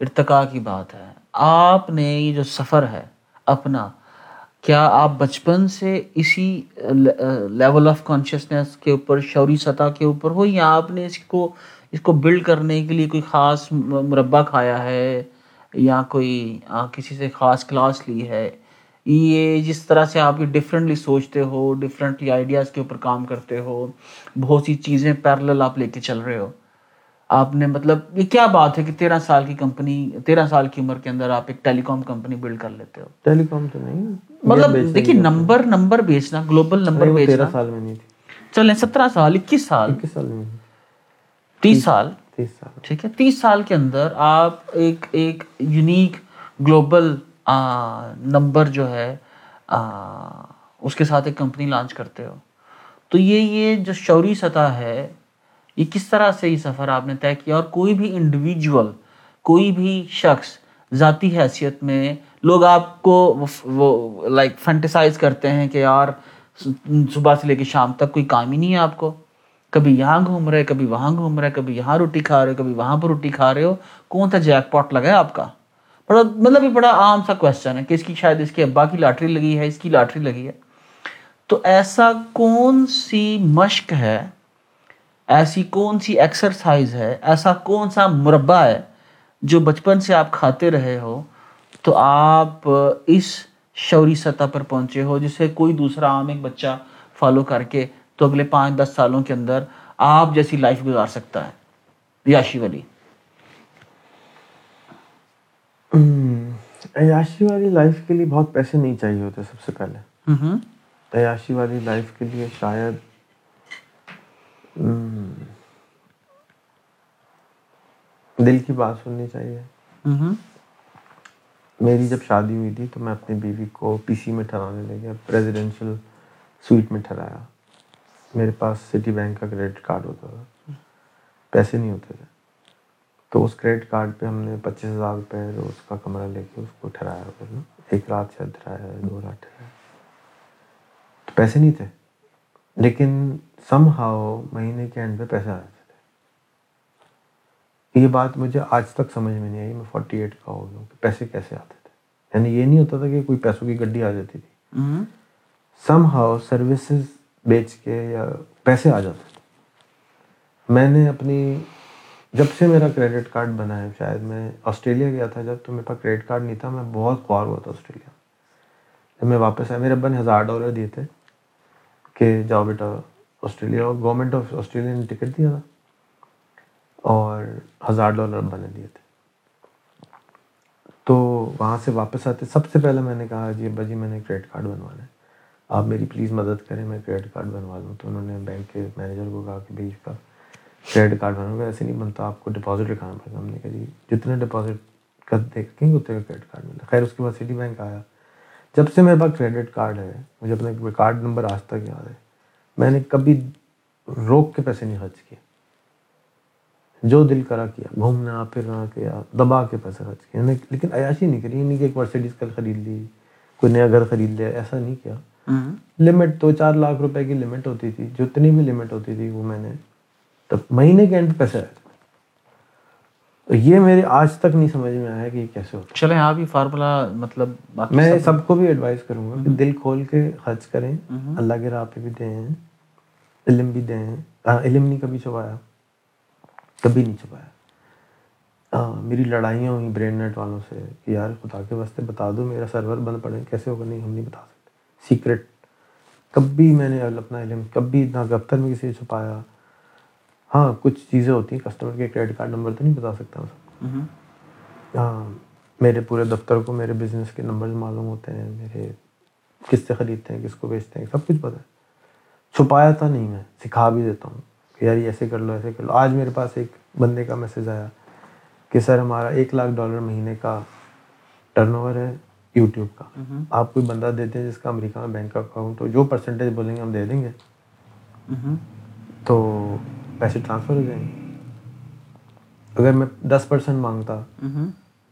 ارتقاء کی بات ہے۔ آپ نے یہ جو سفر ہے اپنا کیا آپ بچپن سے اسی لیول آف کانشیسنیس کے اوپر شعوری سطح کے اوپر ہو یا آپ نے اس کو اس کو بلڈ کرنے کے لیے کوئی خاص مربع کھایا ہے یا کوئی کسی سے خاص کلاس لی ہے یہ جس طرح سے آپ یہ ڈفرینٹلی سوچتے ہو ڈفرینٹلی آئیڈیاز کے اوپر کام کرتے ہو بہت سی چیزیں پیرلل آپ لے کے چل رہے ہو۔ آپ نے مطلب یہ کیا بات ہے کہ تیرہ سال کی کمپنی تیرہ سال کی عمر کے اندر آپ ایک ٹیلی کام کمپنی بلڈ کر لیتے ہو؟ ٹیلی کام تو نہیں مطلب دیکھیے نمبر نمبر بیچنا گلوبل نمبر بیچنا۔ سال میں نہیں تھی۔ چلیں سترہ سال اکیس سال۔ اکیس سال میں تیس سال۔ تیس سال۔ ٹھیک ہے تیس سال کے اندر آپ ایک ایک یونیک گلوبل نمبر جو ہے اس کے ساتھ ایک کمپنی لانچ کرتے ہو۔ تو یہ یہ جو شعوری سطح ہے یہ کس طرح سے یہ سفر آپ نے طے کیا؟ اور کوئی بھی انڈیویجول کوئی بھی شخص ذاتی حیثیت میں لوگ آپ کو وہ لائک فینٹیسائز کرتے ہیں کہ یار صبح سے لے کے شام تک کوئی کام ہی نہیں ہے آپ کو۔ کبھی یہاں گھوم رہے، کبھی وہاں گھوم رہے، کبھی یہاں روٹی کھا رہے ہو کبھی وہاں پر روٹی کھا رہے ہو، کون سا جیک پاٹ لگا ہے آپ کا؟ بڑا مطلب یہ بڑا عام سا کوشچن ہے کہ اس کی شاید اس کے ابا کی لاٹری لگی ہے، اس کی لاٹری لگی ہے۔ تو ایسا کون سی مشق ہے؟ ایسی کون سی ایکسرسائز ہے؟ ایسا کون سا مربع ہے جو بچپن سے آپ کھاتے رہے ہو؟ تو آپ اس شعوری سطح پر پہنچے ہو جسے کوئی دوسرا عام ایک بچہ فالو کر کے تو اگلے پانچ دس سالوں کے اندر آپ جیسی لائف گزار سکتا ہے۔ یاشی ولی۔ عیاشی والی لائف کے لیے بہت پیسے نہیں چاہیے ہوتے سب سے پہلے۔ عیاشی والی لائف کے لیے شاید دل کی بات سننی چاہیے۔ میری جب شادی ہوئی تھی تو میں اپنی بیوی کو پی سی میں ٹھہرانے لے گیا پریزیڈینشیل سویٹ میں ٹھہرایا۔ میرے پاس سٹی بینک کا کریڈٹ کارڈ ہوتا تھا۔ پیسے نہیں ہوتے تھے۔ تو اس کریڈٹ کارڈ پہ ہم نے پچیس ہزار روپے روز کا کمرہ لے کے اس کو ٹھہرایا پھر نا ایک رات شاید ٹھہرایا دو رات ٹھہرایا تو پیسے نہیں تھے۔ لیکن سم ہاؤ مہینے کے اینڈ پہ پیسے آ جاتے تھے۔ یہ بات مجھے آج تک سمجھ میں نہیں آئی۔ میں فورٹی ایٹ کا ہو گیا کہ پیسے کیسے آتے تھے۔ یعنی یہ نہیں ہوتا تھا کہ کوئی پیسوں کی گڈی آ جاتی تھی۔ سم ہاؤ سروسز بیچ کے یا پیسے آ جاتے تھے۔ میں نے اپنی، جب سے میرا کریڈٹ کارڈ بنا ہے، شاید میں آسٹریلیا گیا تھا، جب تو میرے پاس کریڈٹ کارڈ نہیں تھا، میں بہت خوار ہوا تھا آسٹریلیا۔ جب میں واپس آیا، میرے ابا نے ہزار ڈالر دیے تھے کہ جاؤ بیٹا آسٹریلیا اور گورنمنٹ آف آسٹریلیا نے ٹکٹ دیا تھا اور ہزار ڈالر ابا نے دیے تھے۔ تو وہاں سے واپس آتے، سب سے پہلے میں نے کہا جی ابا جی میں نے کریڈٹ کارڈ بنوانا ہے۔ آپ میری پلیز مدد کریں، میں کریڈٹ کارڈ بنوا دوں۔ تو انہوں نے بینک کے مینیجر کو کہا کہ بھائی اس کا کریڈٹ کارڈ بناؤ گا ایسے نہیں بنتا، آپ کو ڈپازٹ لکھانا پڑے گا۔ ہم نے کہا جی جتنے ڈپازٹ کر دیکھیں گے اتنے کا کریڈٹ کارڈ ملا خیر، اس کے بعد سٹی بینک آیا۔ جب سے میرے پاس کریڈٹ کارڈ ہے، مجھے اپنا کارڈ نمبر آج تک یاد ہے۔ میں نے کبھی روک کے پیسے نہیں خرچ کیے۔ جو دل کرا کیا، گھومنا، پھرنا کیا، دبا کے پیسے خرچ کیا لیکن عیاشی نہیں کری نہیں کہ ایک مرسیڈیز کل خرید لی، کوئی نیا گھر خرید لیا، ایسا نہیں کیا۔ لمٹ دو چار لاکھ روپے کی لمٹ ہوتی تھی جتنی بھی لمٹ ہوتی تھی وہ میں نے تب مہینے کے اینڈ پیسے آئے تھے۔ تو یہ میرے آج تک نہیں سمجھ میں آیا کہ یہ کیسے ہوتا چلیں آپ یہ فارمولا مطلب میں سب۔ کو بھی ایڈوائز کروں گا کہ دل کھول کے خرچ کریں۔ اللہ کے راہ پہ بھی دیں علم بھی دیں۔ علم نہیں کبھی چھپایا۔ کبھی نہیں چھپایا۔ میری لڑائیاں ہوئی برین نیٹ والوں سے کہ یار خدا کے واسطے بتا دو میرا سرور بند پڑے کیسے ہوگا؟ نہیں ہم نہیں بتا سکتے۔ سیکرٹ کبھی میں نے اپنا علم کبھی نہ دفتر میں کسی سے چھپایا۔ ہاں کچھ چیزیں ہوتی ہیں کسٹمر کے کریڈٹ کارڈ نمبر تو نہیں بتا سکتا میں ہاں میرے پورے دفتر کو میرے بزنس کے نمبرز معلوم ہوتے ہیں میرے کس سے خریدتے ہیں کس کو بیچتے ہیں سب کچھ پتہ ہے۔ چھپایا تھا نہیں میں سکھا بھی دیتا ہوں کہ یار ایسے کر لو ایسے کر لو۔ آج میرے پاس ایک بندے کا میسیج آیا کہ سر ہمارا ایک لاکھ ڈالر مہینے کا ٹرن اوور ہے۔ یوٹیوب کا۔ آپ کوئی بندہ دیتے ہیں جس کا امریکہ میں بینک اکاؤنٹ ہو جو پرسنٹیج بولیں گے ہم دے دیں گے۔ تو پیسے ٹرانسفر ہو جائیں گے۔ اگر میں دس پرسینٹ مانگتا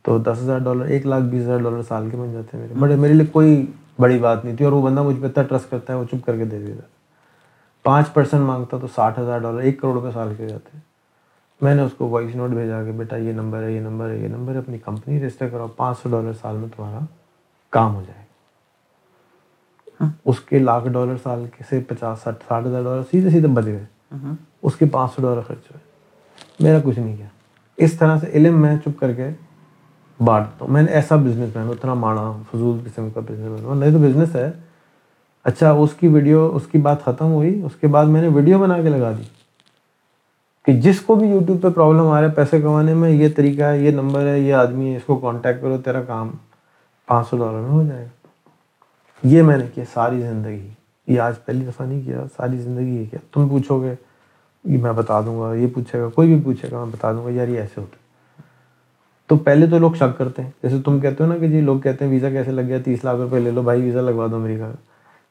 تو دس ہزار ڈالر ایک لاکھ بیس ہزار ڈالر سال کے بن جاتے ہیں میرے۔ بڑے میرے لیے کوئی بڑی بات نہیں تھی اور وہ بندہ مجھ پہ اتنا ٹرسٹ کرتا ہے وہ چپ کر کے دے دیتا پانچ پرسینٹ مانگتا تو ساٹھ ہزار ڈالر ایک کروڑ روپے سال کے جاتے ہیں۔ میں نے اس کو وائس نوٹ بھیجا کہ بیٹا یہ نمبر ہے یہ نمبر ہے یہ نمبر ہے اپنی کمپنی رجسٹر کراؤ پانچ سو ڈالر سال میں تمہارا کام ہو جائے گا اس کے لاکھ ڈالر سال کے سے پچاس ساٹھ ساٹھ ہزار ڈالر سیدھے سیدھے بچ گئے اس کے پانچ سو ڈالر خرچ ہوئے۔ میرا کچھ نہیں کیا۔ اس طرح سے علم میں چپ کر کے بانٹتا ہوں۔ میں نے ایسا بزنس مین اتنا ماڑا فضول قسم کا بزنس مین نہیں تو بزنس ہے۔ اچھا اس کی ویڈیو اس کی بات ختم ہوئی۔ اس کے بعد میں نے ویڈیو بنا کے لگا دی۔ کہ جس کو بھی یوٹیوب پہ پرابلم آ رہا ہے پیسے کمانے میں یہ طریقہ ہے یہ نمبر ہے یہ آدمی ہے اس کو کانٹیکٹ کرو تیرا کام۔ پانچ سو ڈالر میں ہو جائے گا۔ یہ میں نے کیا ساری زندگی، یہ آج پہلی دفعہ نہیں کیا، ساری زندگی یہ کیا۔ تم پوچھو گے، یہ میں بتا دوں گا، یہ پوچھے گا، کوئی بھی پوچھے گا، میں بتا دوں گا، یار یہ ایسے ہوتا ہے تو پہلے تو لوگ شک کرتے ہیں۔ جیسے تم کہتے ہو نا کہ جی لوگ کہتے ہیں ویزا کیسے لگ گیا، تیس لاکھ روپے لے لو، بھائی ویزا لگوا دو امریکہ کا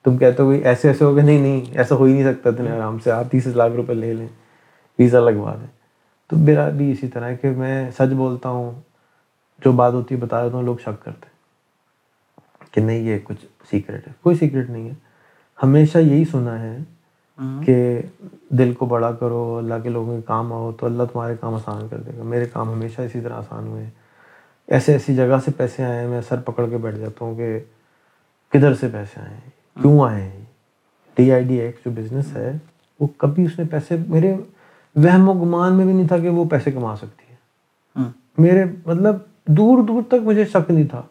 تم کہتے ہو ایسے ایسے ہو گئے، نہیں نہیں، ایسا ہو ہی نہیں سکتا، اتنے آرام سے آپ تیس لاکھ روپے لے لیں، ویزا لگوا دیں۔ تو میرا بھی اسی طرح ہے کہ میں سچ بولتا ہوں، جو بات ہوتی ہے بتا دیتا ہوں، لوگ شک کرتے ہیں۔ کہ نہیں یہ کچھ سیکرٹ ہے۔ کوئی سیکرٹ نہیں ہے۔ ہمیشہ یہی سنا ہے کہ دل کو بڑا کرو اللہ کے لوگوں کے کام آؤ تو اللہ تمہارے کام آسان کر دے گا۔ میرے کام ہمیشہ اسی طرح آسان ہوئے۔ ہیں ایسے ایسی جگہ سے پیسے آئے ہیں میں سر پکڑ کے بیٹھ جاتا ہوں کہ کدھر سے پیسے آئے ہیں؟ کیوں آئے ہیں؟ ٹی آئی ڈی ایکس جو بزنس ہے وہ کبھی اس نے پیسے میرے وہم و گمان میں بھی نہیں تھا کہ وہ پیسے کما سکتی ہے۔ میرے مطلب دور دور تک مجھے شک نہیں تھا۔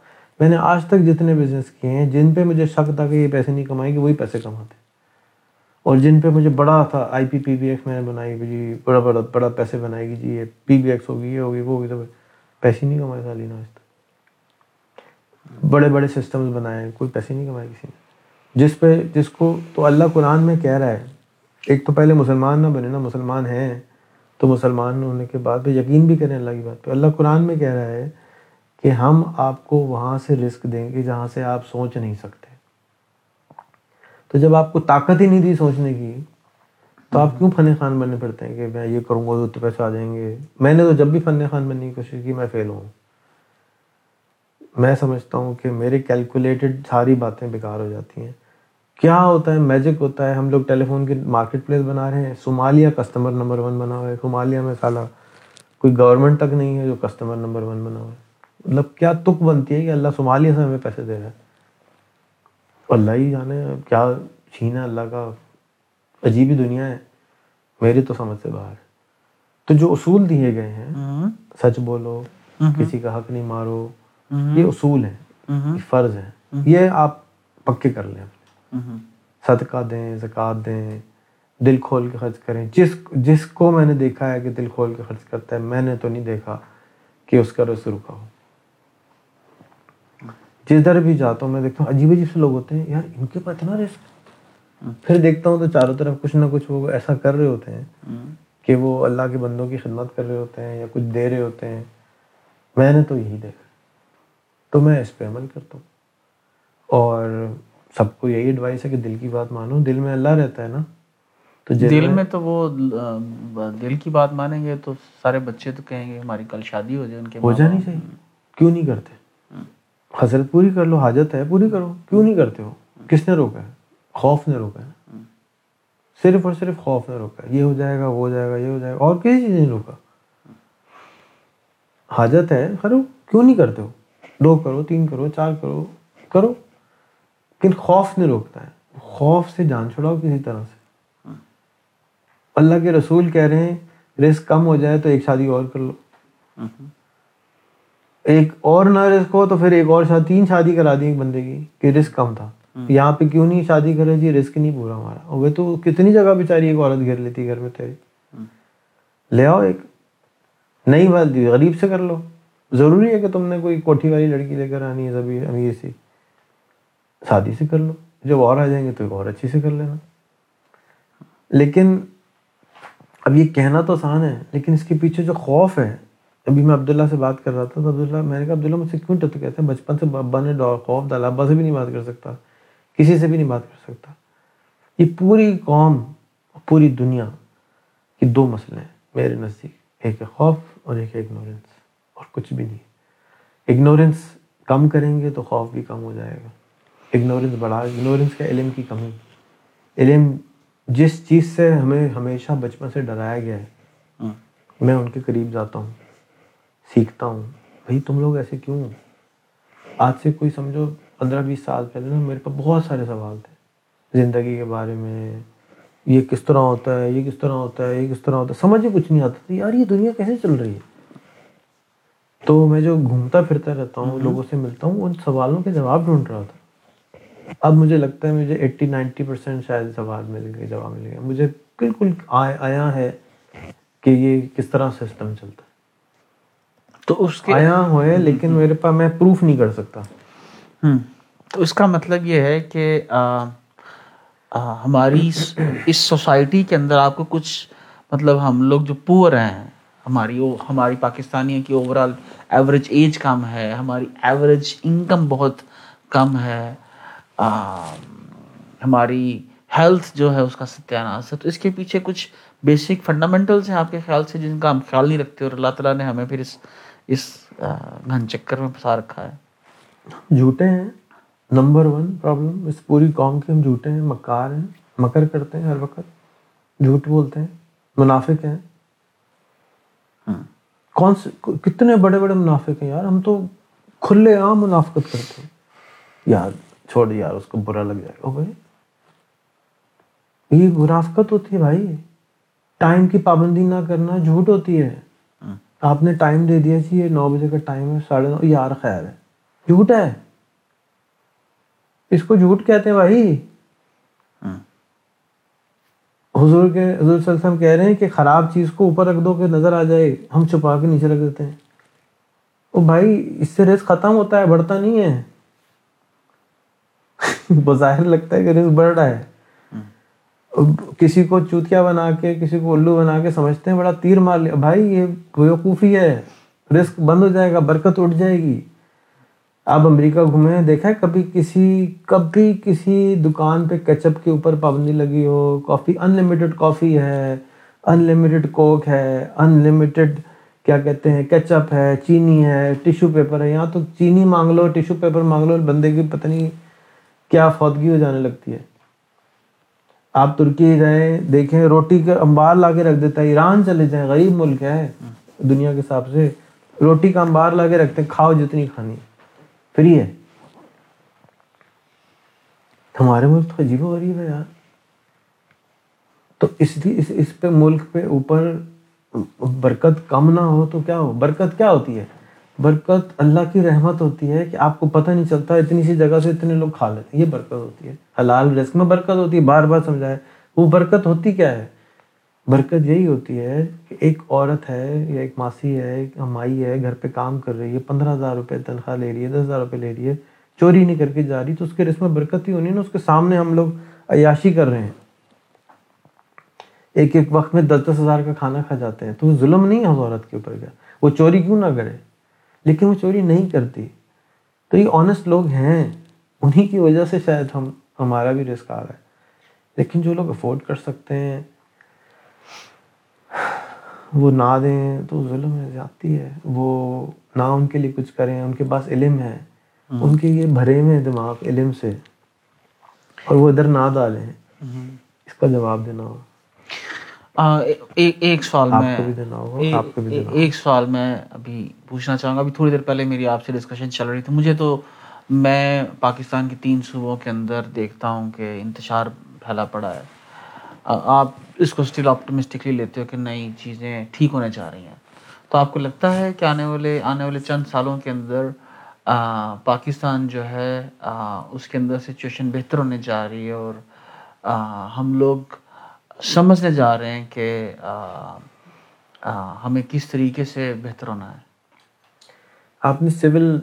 میں نے آج تک جتنے بزنس کیے ہیں، جن پہ مجھے شک تھا کہ یہ پیسے نہیں کمائیں گے، وہی پیسے کماتے اور جن پہ مجھے بڑا تھا آئی پی پی بی ایکس میں نے بنائی جی بڑا بڑا بڑا پیسے بنائے گی جی یہ پی بی ایکس ہوگی، یہ ہوگی، وہ ہوگی تو پیسے نہیں کمائے سالینا آج تک۔ بڑے بڑے سسٹمز بنائے ہیں، کوئی پیسے نہیں کمائے کسی نے۔ جس پہ، جس کو تو اللہ قرآن میں کہہ رہا ہے۔ ایک تو پہلے مسلمان نہ بنے، نا مسلمان ہیں تو مسلمان ہونے کے بعد پہ یقین بھی کریں اللہ کی بات پہ۔ اللہ قرآن میں کہہ رہا ہے کہ ہم آپ کو وہاں سے رزق دیں گے جہاں سے آپ سوچ نہیں سکتے۔ تو جب آپ کو طاقت ہی نہیں دی سوچنے کی، تو آپ کیوں فن خان بننے پڑتے ہیں کہ میں یہ کروں گا تو پیسے آ جائیں گے؟ میں نے تو جب بھی فن خان بننے کی کوشش کی، میں فیل ہوں۔ میں سمجھتا ہوں کہ میرے کیلکولیٹڈ ساری باتیں بیکار ہو جاتی ہیں۔ کیا ہوتا ہے؟ میجک ہوتا ہے۔ ہم لوگ ٹیلی فون کی مارکیٹ پلیس بنا رہے ہیں۔ صومالیہ کسٹمر نمبر ون بنا ہوا ہے۔ صومالیہ میں سالہ کوئی گورنمنٹ تک نہیں ہے جو کسٹمر نمبر ون بنا ہوا ہے۔ مطلب کیا تک بنتی ہے کہ اللہ صومالیہ سے ہمیں پیسے دے رہا ہے اللہ ہی جانے کیا چھین ہے اللہ کا؟ عجیب ہی دنیا ہے۔ میری تو سمجھ سے باہر۔ تو جو اصول دیے گئے ہیں سچ بولو کسی کا حق نہیں مارو یہ اصول ہیں یہ فرض ہیں۔ یہ آپ پکے کر لیں۔ صدقہ دیں زکوٰۃ دیں دل کھول کے خرچ کریں۔ جس جس کو میں نے دیکھا ہے کہ دل کھول کے خرچ کرتا ہے میں نے تو نہیں دیکھا کہ اس کا رس رکا ہو۔ جدھر بھی جاتا ہوں میں دیکھتا ہوں عجیب عجیب سے لوگ ہوتے ہیں یار ان کے پاس اتنا رسک پھر دیکھتا ہوں تو چاروں طرف کچھ نہ کچھ وہ ایسا کر رہے ہوتے ہیں کہ وہ اللہ کے بندوں کی خدمت کر رہے ہوتے ہیں یا کچھ دے رہے ہوتے ہیں۔ میں نے تو یہی دیکھا۔ تو میں اس پہ عمل کرتا ہوں۔ اور سب کو یہی ایڈوائس ہے کہ دل کی بات مانو۔ دل میں اللہ رہتا ہے نا۔ تو دل میں تو وہ دل کی بات مانیں گے تو سارے بچے تو کہیں گے ہماری کل شادی ہو جائے ان کے ہو جانی چاہیے کیوں نہیں کرتے؟ حضرت پوری کر لو، حاجت ہے، پوری کرو۔ کیوں نہیں کرتے ہو؟ کس نے روکا ہے؟ خوف نے روکا ہے۔ صرف اور صرف خوف نے روکا ہے۔ یہ ہو جائے گا، وہ ہو جائے گا، یہ ہو جائے گا۔ اور کسی چیز نہیں روکا۔ حاجت ہے کرو کیوں نہیں کرتے ہو؟ دو کرو، تین کرو، چار کرو کرو۔ لیکن خوف نہیں روکتا ہے۔ خوف سے جان چھڑاؤ کسی طرح سے۔ اللہ کے رسول کہہ رہے ہیں رسک کم ہو جائے تو ایک شادی اور کر لو۔ ایک اور نہ رسک ہو تو پھر ایک اور شادی تین شادی کرا دی ایک بندے کی کہ رسک کم تھا. یہاں پہ کیوں نہیں شادی کرے جی؟ رسک نہیں پورا ہمارا. وہ تو کتنی جگہ بیچاری ایک عورت گھر لیتی گھر میں تیری لے آؤ ایک. نہیں بات غریب سے کر لو. ضروری ہے کہ تم نے کوئی کوٹھی والی لڑکی لے کر آنی ہے سبھی امیر سی. شادی سے کر لو. جب اور آ جائیں گے تو ایک اور اچھی سے کر لینا. لیکن اب یہ کہنا تو آسان ہے لیکن اس کے پیچھے جو خوف ہے ابھی میں عبداللہ سے بات کر رہا تھا تو عبداللہ میں نے کہا عبداللہ مجھ سے کیوں ٹپ کہتے ہیں بچپن سے ابا نے خوف ڈالا ابا سے بھی نہیں بات کر سکتا کسی سے بھی نہیں بات کر سکتا۔ یہ پوری قوم پوری دنیا کی دو مسئلے ہیں میرے نزدیک ایک ہے خوف اور ایک ہے اگنورینس اور کچھ بھی نہیں۔ اگنورینس کم کریں گے تو خوف بھی کم ہو جائے گا۔ اگنورینس بڑھا اگنورینس کا علم کی کمی۔ علم جس چیز سے ہمیں ہمیشہ بچپن سے ڈرایا گیا ہے میں ان کے قریب جاتا ہوں۔ سیکھتا ہوں۔ بھائی تم لوگ ایسے کیوں آج سے کوئی سمجھو پندرہ بیس سال پہلے نا میرے پاس بہت سارے سوال تھے۔ زندگی کے بارے میں یہ کس طرح ہوتا ہے یہ کس طرح ہوتا ہے یہ کس طرح ہوتا ہے سمجھ ہی کچھ نہیں آتا تھا۔ یار یہ دنیا کیسے چل رہی ہے؟ تو میں جو گھومتا پھرتا رہتا ہوں لوگوں سے ملتا ہوں ان سوالوں کے جواب ڈھونڈ رہا تھا۔ اب مجھے لگتا ہے مجھے ایٹی نائنٹی پرسینٹ شاید سوال مل گئے جواب مل گیا مجھے بالکل آیا ہے کہ یہ کس طرح سسٹم چلتا ہے۔ تو اس کے آیا ہوئے لیکن میرے پاس میں پروف نہیں کر سکتا۔ تو اس کا مطلب یہ ہے کہ ہماری اس سوسائٹی کے اندر آپ کو کچھ مطلب ہم لوگ جو پور ہیں ہماری ہماری پاکستانی کی اوور آل ایوریج ایج کم ہے ہماری ایوریج انکم بہت کم ہے ہماری ہیلتھ جو ہے اس کا ستیہ ہے۔ تو اس کے پیچھے کچھ بیسک فنڈامنٹلس ہیں آپ کے خیال سے جن کا ہم خیال نہیں رکھتے اور اللہ تعالیٰ نے ہمیں پھر اس اس گھن چکر میں پھنسا رکھا ہے۔ جھوٹے ہیں۔ نمبر ون پرابلم اس پوری قوم کے ہم جھوٹے ہیں مکار ہیں مکر کرتے ہیں ہر وقت۔ جھوٹ بولتے ہیں منافق ہیں۔ ہاں۔ کون سے کتنے بڑے بڑے منافق ہیں یار؟ ہم تو کھلے عام منافقت کرتے ہیں۔ یار چھوڑ یار اس کو برا لگ جائے گا۔ بھائی یہ منافقت ہوتی ہے بھائی۔ ٹائم کی پابندی نہ کرنا جھوٹ ہوتی ہے۔ آپ نے ٹائم دے دیا جی یہ نو بجے کا ٹائم ہے ساڑھے نو یار خیر ہے۔ جھوٹ ہے۔ اس کو جھوٹ کہتے ہیں بھائی۔ ہاں۔ حضور کے حضور صلی اللہ علیہ وسلم کہہ رہے ہیں کہ خراب چیز کو اوپر رکھ دو کہ نظر آ جائے ہم چھپا کے نیچے رکھ دیتے ہیں۔ او بھائی اس سے ریس ختم ہوتا ہے بڑھتا نہیں ہے۔ بظاہر لگتا ہے کہ ریس بڑھ رہا ہے۔ کسی کو چوتیا بنا کے، کسی کو الو بنا کے سمجھتے ہیں، بڑا تیر مار لیا۔ بھائی، یہ بیوقوفی ہے رسک بند ہو جائے گا، برکت اٹھ جائے گی۔ آپ امریکہ گھومے ہیں، دیکھا ہے کبھی کسی کبھی کسی دکان پہ کیچپ کے اوپر پابندی لگی ہو، کافی ان لمیٹڈ کافی ہے ان لمیٹڈ کوک ہے ان لمیٹڈ کیا کہتے ہیں، کیچپ ہے، چینی ہے ٹیشو پیپر ہے۔ یہاں تو چینی مانگ لو ٹیشو پیپر مانگ لو، بندے کی پتہ نہیں کیا فوتگی ہو جانے لگتی ہے۔ آپ ترکی جائیں، دیکھیں، روٹی کے انبار لا کے رکھ دیتا ہے، ایران چلے جائیں، غریب ملک ہے دنیا کے حساب سے۔ روٹی کا انبار لا کے رکھتے ہیں، کھاؤ جتنی کھانی فری ہے ہمارے ملک تو عجیب و غریب ہے یار۔ تو اس لیے اس اس پہ ملک پہ اوپر برکت کم نہ ہو تو کیا ہو؟ برکت کیا ہوتی ہے؟ برکت اللہ کی رحمت ہوتی ہے کہ آپ کو پتہ نہیں چلتا اتنی سی جگہ سے اتنے لوگ کھا لیتے ہیں، یہ برکت ہوتی ہے۔ حلال رزق میں برکت ہوتی ہے، بار بار سمجھائے وہ برکت ہوتی کیا ہے؟ برکت یہی ہوتی ہے کہ ایک عورت ہے یا ایک ماسی ہے، ایک مائی ہے، گھر پہ کام کر رہی ہے، پندرہ ہزار روپے تنخواہ لے رہی ہے، دس ہزار روپے لے رہی ہے، چوری نہیں کر کے جا رہی، تو اس کے رسم میں برکت ہی ہونی نا، اس کے سامنے ہم لوگ عیاشی کر رہے ہیں۔ ایک ایک وقت میں دس دس ہزار کا کھانا کھا جاتے ہیں، تو ظلم نہیں ہے اس عورت کے اوپر کیا؟ وہ چوری کیوں نہ کرے؟ لیکن وہ چوری نہیں کرتی۔ تو یہ آنےسٹ لوگ ہیں انہی کی وجہ سے شاید ہم ہمارا بھی رسک آ رہا ہے۔ لیکن جو لوگ افورڈ کر سکتے ہیں وہ نہ دیں تو ظلم ہے زیادتی ہے۔ وہ نہ ان کے لیے کچھ کریں ان کے پاس علم ہے۔ ان کے یہ بھرے میں دماغ علم سے۔ اور وہ ادھر نہ ڈالیں۔ اس کا جواب دینا ہو ایک سوال میں ایک سوال میں ابھی پوچھنا چاہوں گا۔ ابھی تھوڑی دیر پہلے میری آپ سے ڈسکشن چل رہی تھی۔ مجھے تو میں پاکستان کی تین صوبوں کے اندر دیکھتا ہوں کہ انتشار پھیلا پڑا ہے۔ آپ اس کو اسٹل آپٹمسٹکلی لیتے ہو کہ نئی چیزیں ٹھیک ہونے جا رہی ہیں۔ تو آپ کو لگتا ہے کہ آنے والے آنے والے چند سالوں کے اندر پاکستان جو ہے اس کے اندر سچویشن بہتر ہونے جا رہی ہے اور ہم لوگ سمجھنے جا رہے ہیں کہ ہمیں کس طریقے سے بہتر ہونا ہے۔ آپ نے سول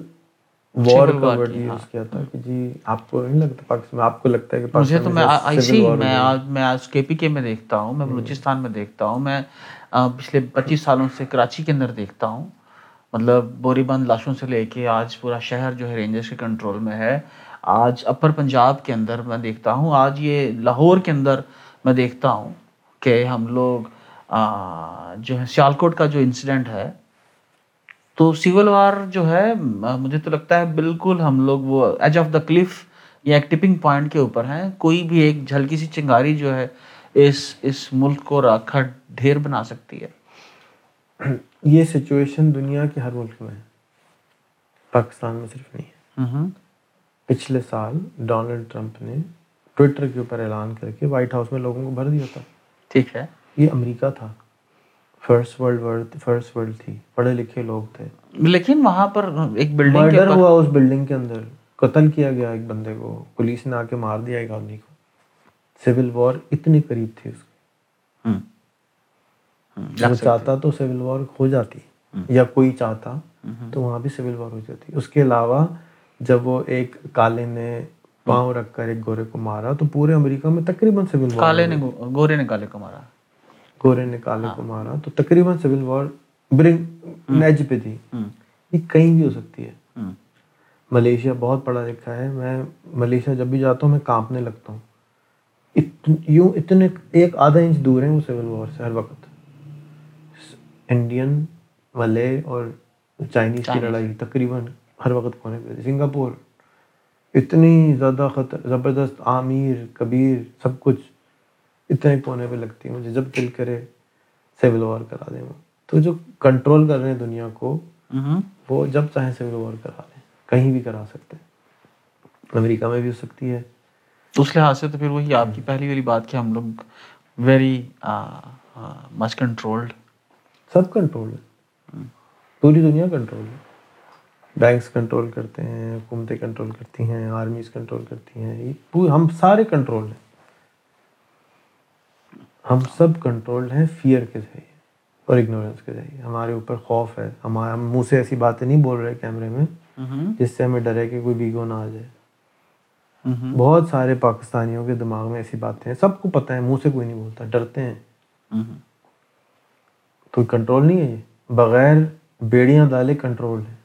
وار کا ورڈ یوز کیا تھا کہ جی آپ کو نہیں لگتا پاکستان میں؟ آپ کو لگتا ہے کہ مجھے تو میں ایسی میں آج میں آج کے پی کے میں دیکھتا ہوں میں بلوچستان میں دیکھتا ہوں میں پچھلے پچیس سالوں سے کراچی کے اندر دیکھتا ہوں۔ مطلب بوری بند لاشوں سے لے کے آج پورا شہر جو ہے رینجرس کے کنٹرول میں ہے۔ آج اپر پنجاب کے اندر میں دیکھتا ہوں آج یہ لاہور کے اندر میں دیکھتا ہوں کہ ہم لوگ جو ہے سیالکوٹ کا جو انسیڈنٹ ہے تو سول وار جو ہے مجھے تو لگتا ہے بالکل ہم لوگ وہ ایج آف دا کلف یا ایک ٹپنگ پوائنٹ کے اوپر ہیں۔ کوئی بھی ایک جھلکی سی چنگاری جو ہے اس اس ملک کو راکھا ڈھیر بنا سکتی ہے۔ یہ سچویشن دنیا کے ہر ملک میں ہے۔ پاکستان میں صرف نہیں ہے۔ پچھلے سال ڈونلڈ ٹرمپ نے ٹویٹر کے اوپر اعلان کر کے وائٹ ہاؤس میں لوگوں کو بھر دیا تھا۔ ٹھیک ہے۔ یہ امریکہ تھا۔ First world world first world تھی۔ پڑھے لکھے لوگ تھے۔ لیکن وہاں پر ایک بلڈنگ مرڈر ہوا اس بلڈنگ کے اندر۔ قتل کیا گیا ایک بندے کو۔ پولیس نے آ کے مار دیا ایک آدمی کو۔ سول وار اتنی قریب تھی اس وہ چاہتا تو سول وار ہو جاتی۔ یا کوئی چاہتا تو وہاں بھی سول وار ہو جاتی۔ اس کے علاوہ جب وہ ایک کالے نے پاؤں رکھ کر ایک گورے کو مارا تو پورے امریکہ میں تقریباً سول وار کالے نے گو- گورے نے کالے کو مارا۔ گورے نے کالے کو مارا تو تقریباً سول وار برنگ ایج پہ تھی۔ یہ کہیں بھی ہو سکتی ہے۔ ملیشیا بہت پڑھا لکھا ہے۔ میں ملیشیا جب بھی جاتا ہوں میں کانپنے لگتا ہوں۔ یوں اتنے ایک آدھا انچ دور ہیں وہ سول وار سے ہر وقت۔ انڈین ملے اور چائنیز کی لڑائی تقریباً ہر وقت کونے پہ۔ سنگاپور۔ اتنی زیادہ خطر زبردست عامیر کبیر سب کچھ اتنے کونے پہ لگتی ہے۔ مجھے جب دل کرے سول وار کرا دیں وہ۔ تو جو کنٹرول کر رہے ہیں دنیا کو وہ جب چاہیں سول وار کرا لیں کہیں بھی کرا سکتے ہیں۔ امریکہ میں بھی ہو سکتی ہے۔ اس لحاظ سے تو پھر وہی آپ کی پہلی والی بات کہ ہم لوگ ویری مچ کنٹرولڈ سب کنٹرول ہے پوری دنیا کنٹرول ہے بینکس کنٹرول کرتے ہیں حکومتیں کنٹرول کرتی ہیں آرمیز کنٹرول کرتی ہیں ہم سارے کنٹرول ہیں۔ ہم سب کنٹرول ہیں فیئر کے ذریعے اور اگنورینس کے ذریعے۔ ہمارے اوپر خوف ہے ہمارے ہم منہ سے ایسی باتیں نہیں بول رہے کیمرے میں جس سے ہمیں ڈر ہے کہ کوئی بیگو نہ آ جائے۔ بہت سارے پاکستانیوں کے دماغ میں ایسی باتیں ہیں سب کو پتہ ہے منہ سے کوئی نہیں بولتا ڈرتے ہیں۔ تو کنٹرول نہیں ہے یہ۔ بغیر بیڑیاں ڈالے کنٹرول ہے۔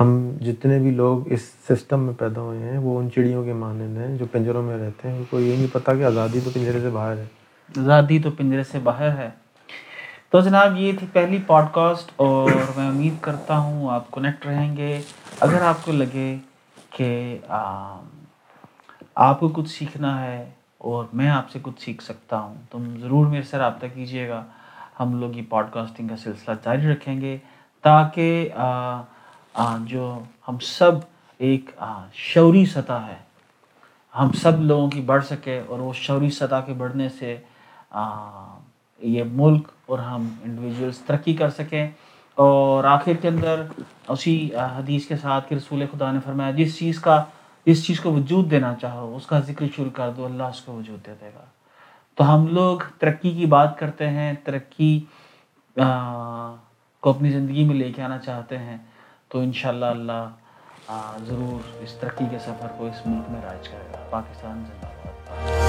ہم جتنے بھی لوگ اس سسٹم میں پیدا ہوئے ہیں وہ ان چڑیوں کے مانند ہیں جو پنجروں میں رہتے ہیں۔ ان کو یہ نہیں پتا کہ آزادی تو پنجرے سے باہر ہے۔ آزادی تو پنجرے سے باہر ہے۔ تو جناب یہ تھی پہلی پوڈ کاسٹ اور میں امید کرتا ہوں آپ کنیکٹ رہیں گے۔ اگر آپ کو لگے کہ آپ کو کچھ سیکھنا ہے اور میں آپ سے کچھ سیکھ سکتا ہوں تم ضرور میرے سے رابطہ کیجیے گا۔ ہم لوگ یہ پوڈ کاسٹنگ کا سلسلہ جاری رکھیں گے تاکہ آ، جو ہم سب ایک شعوری سطح ہے۔ ہم سب لوگوں کی بڑھ سکے اور وہ شعوری سطح کے بڑھنے سے یہ ملک اور ہم انڈیویجولس ترقی کر سکیں۔ اور آخر کے اندر اسی حدیث کے ساتھ کہ رسول خدا نے فرمایا، جس چیز کا، جس چیز کو وجود دینا چاہو، اس کا ذکر شروع کر دو، اللہ اس کو وجود دے دے گا۔ تو ہم لوگ ترقی کی بات کرتے ہیں، ترقی کو اپنی زندگی میں لے کے آنا چاہتے ہیں۔ تو انشاءاللہ اللہ ضرور اس ترقی کے سفر کو اس ملک میں رائج کرے گا۔ پاکستان زندہ باد۔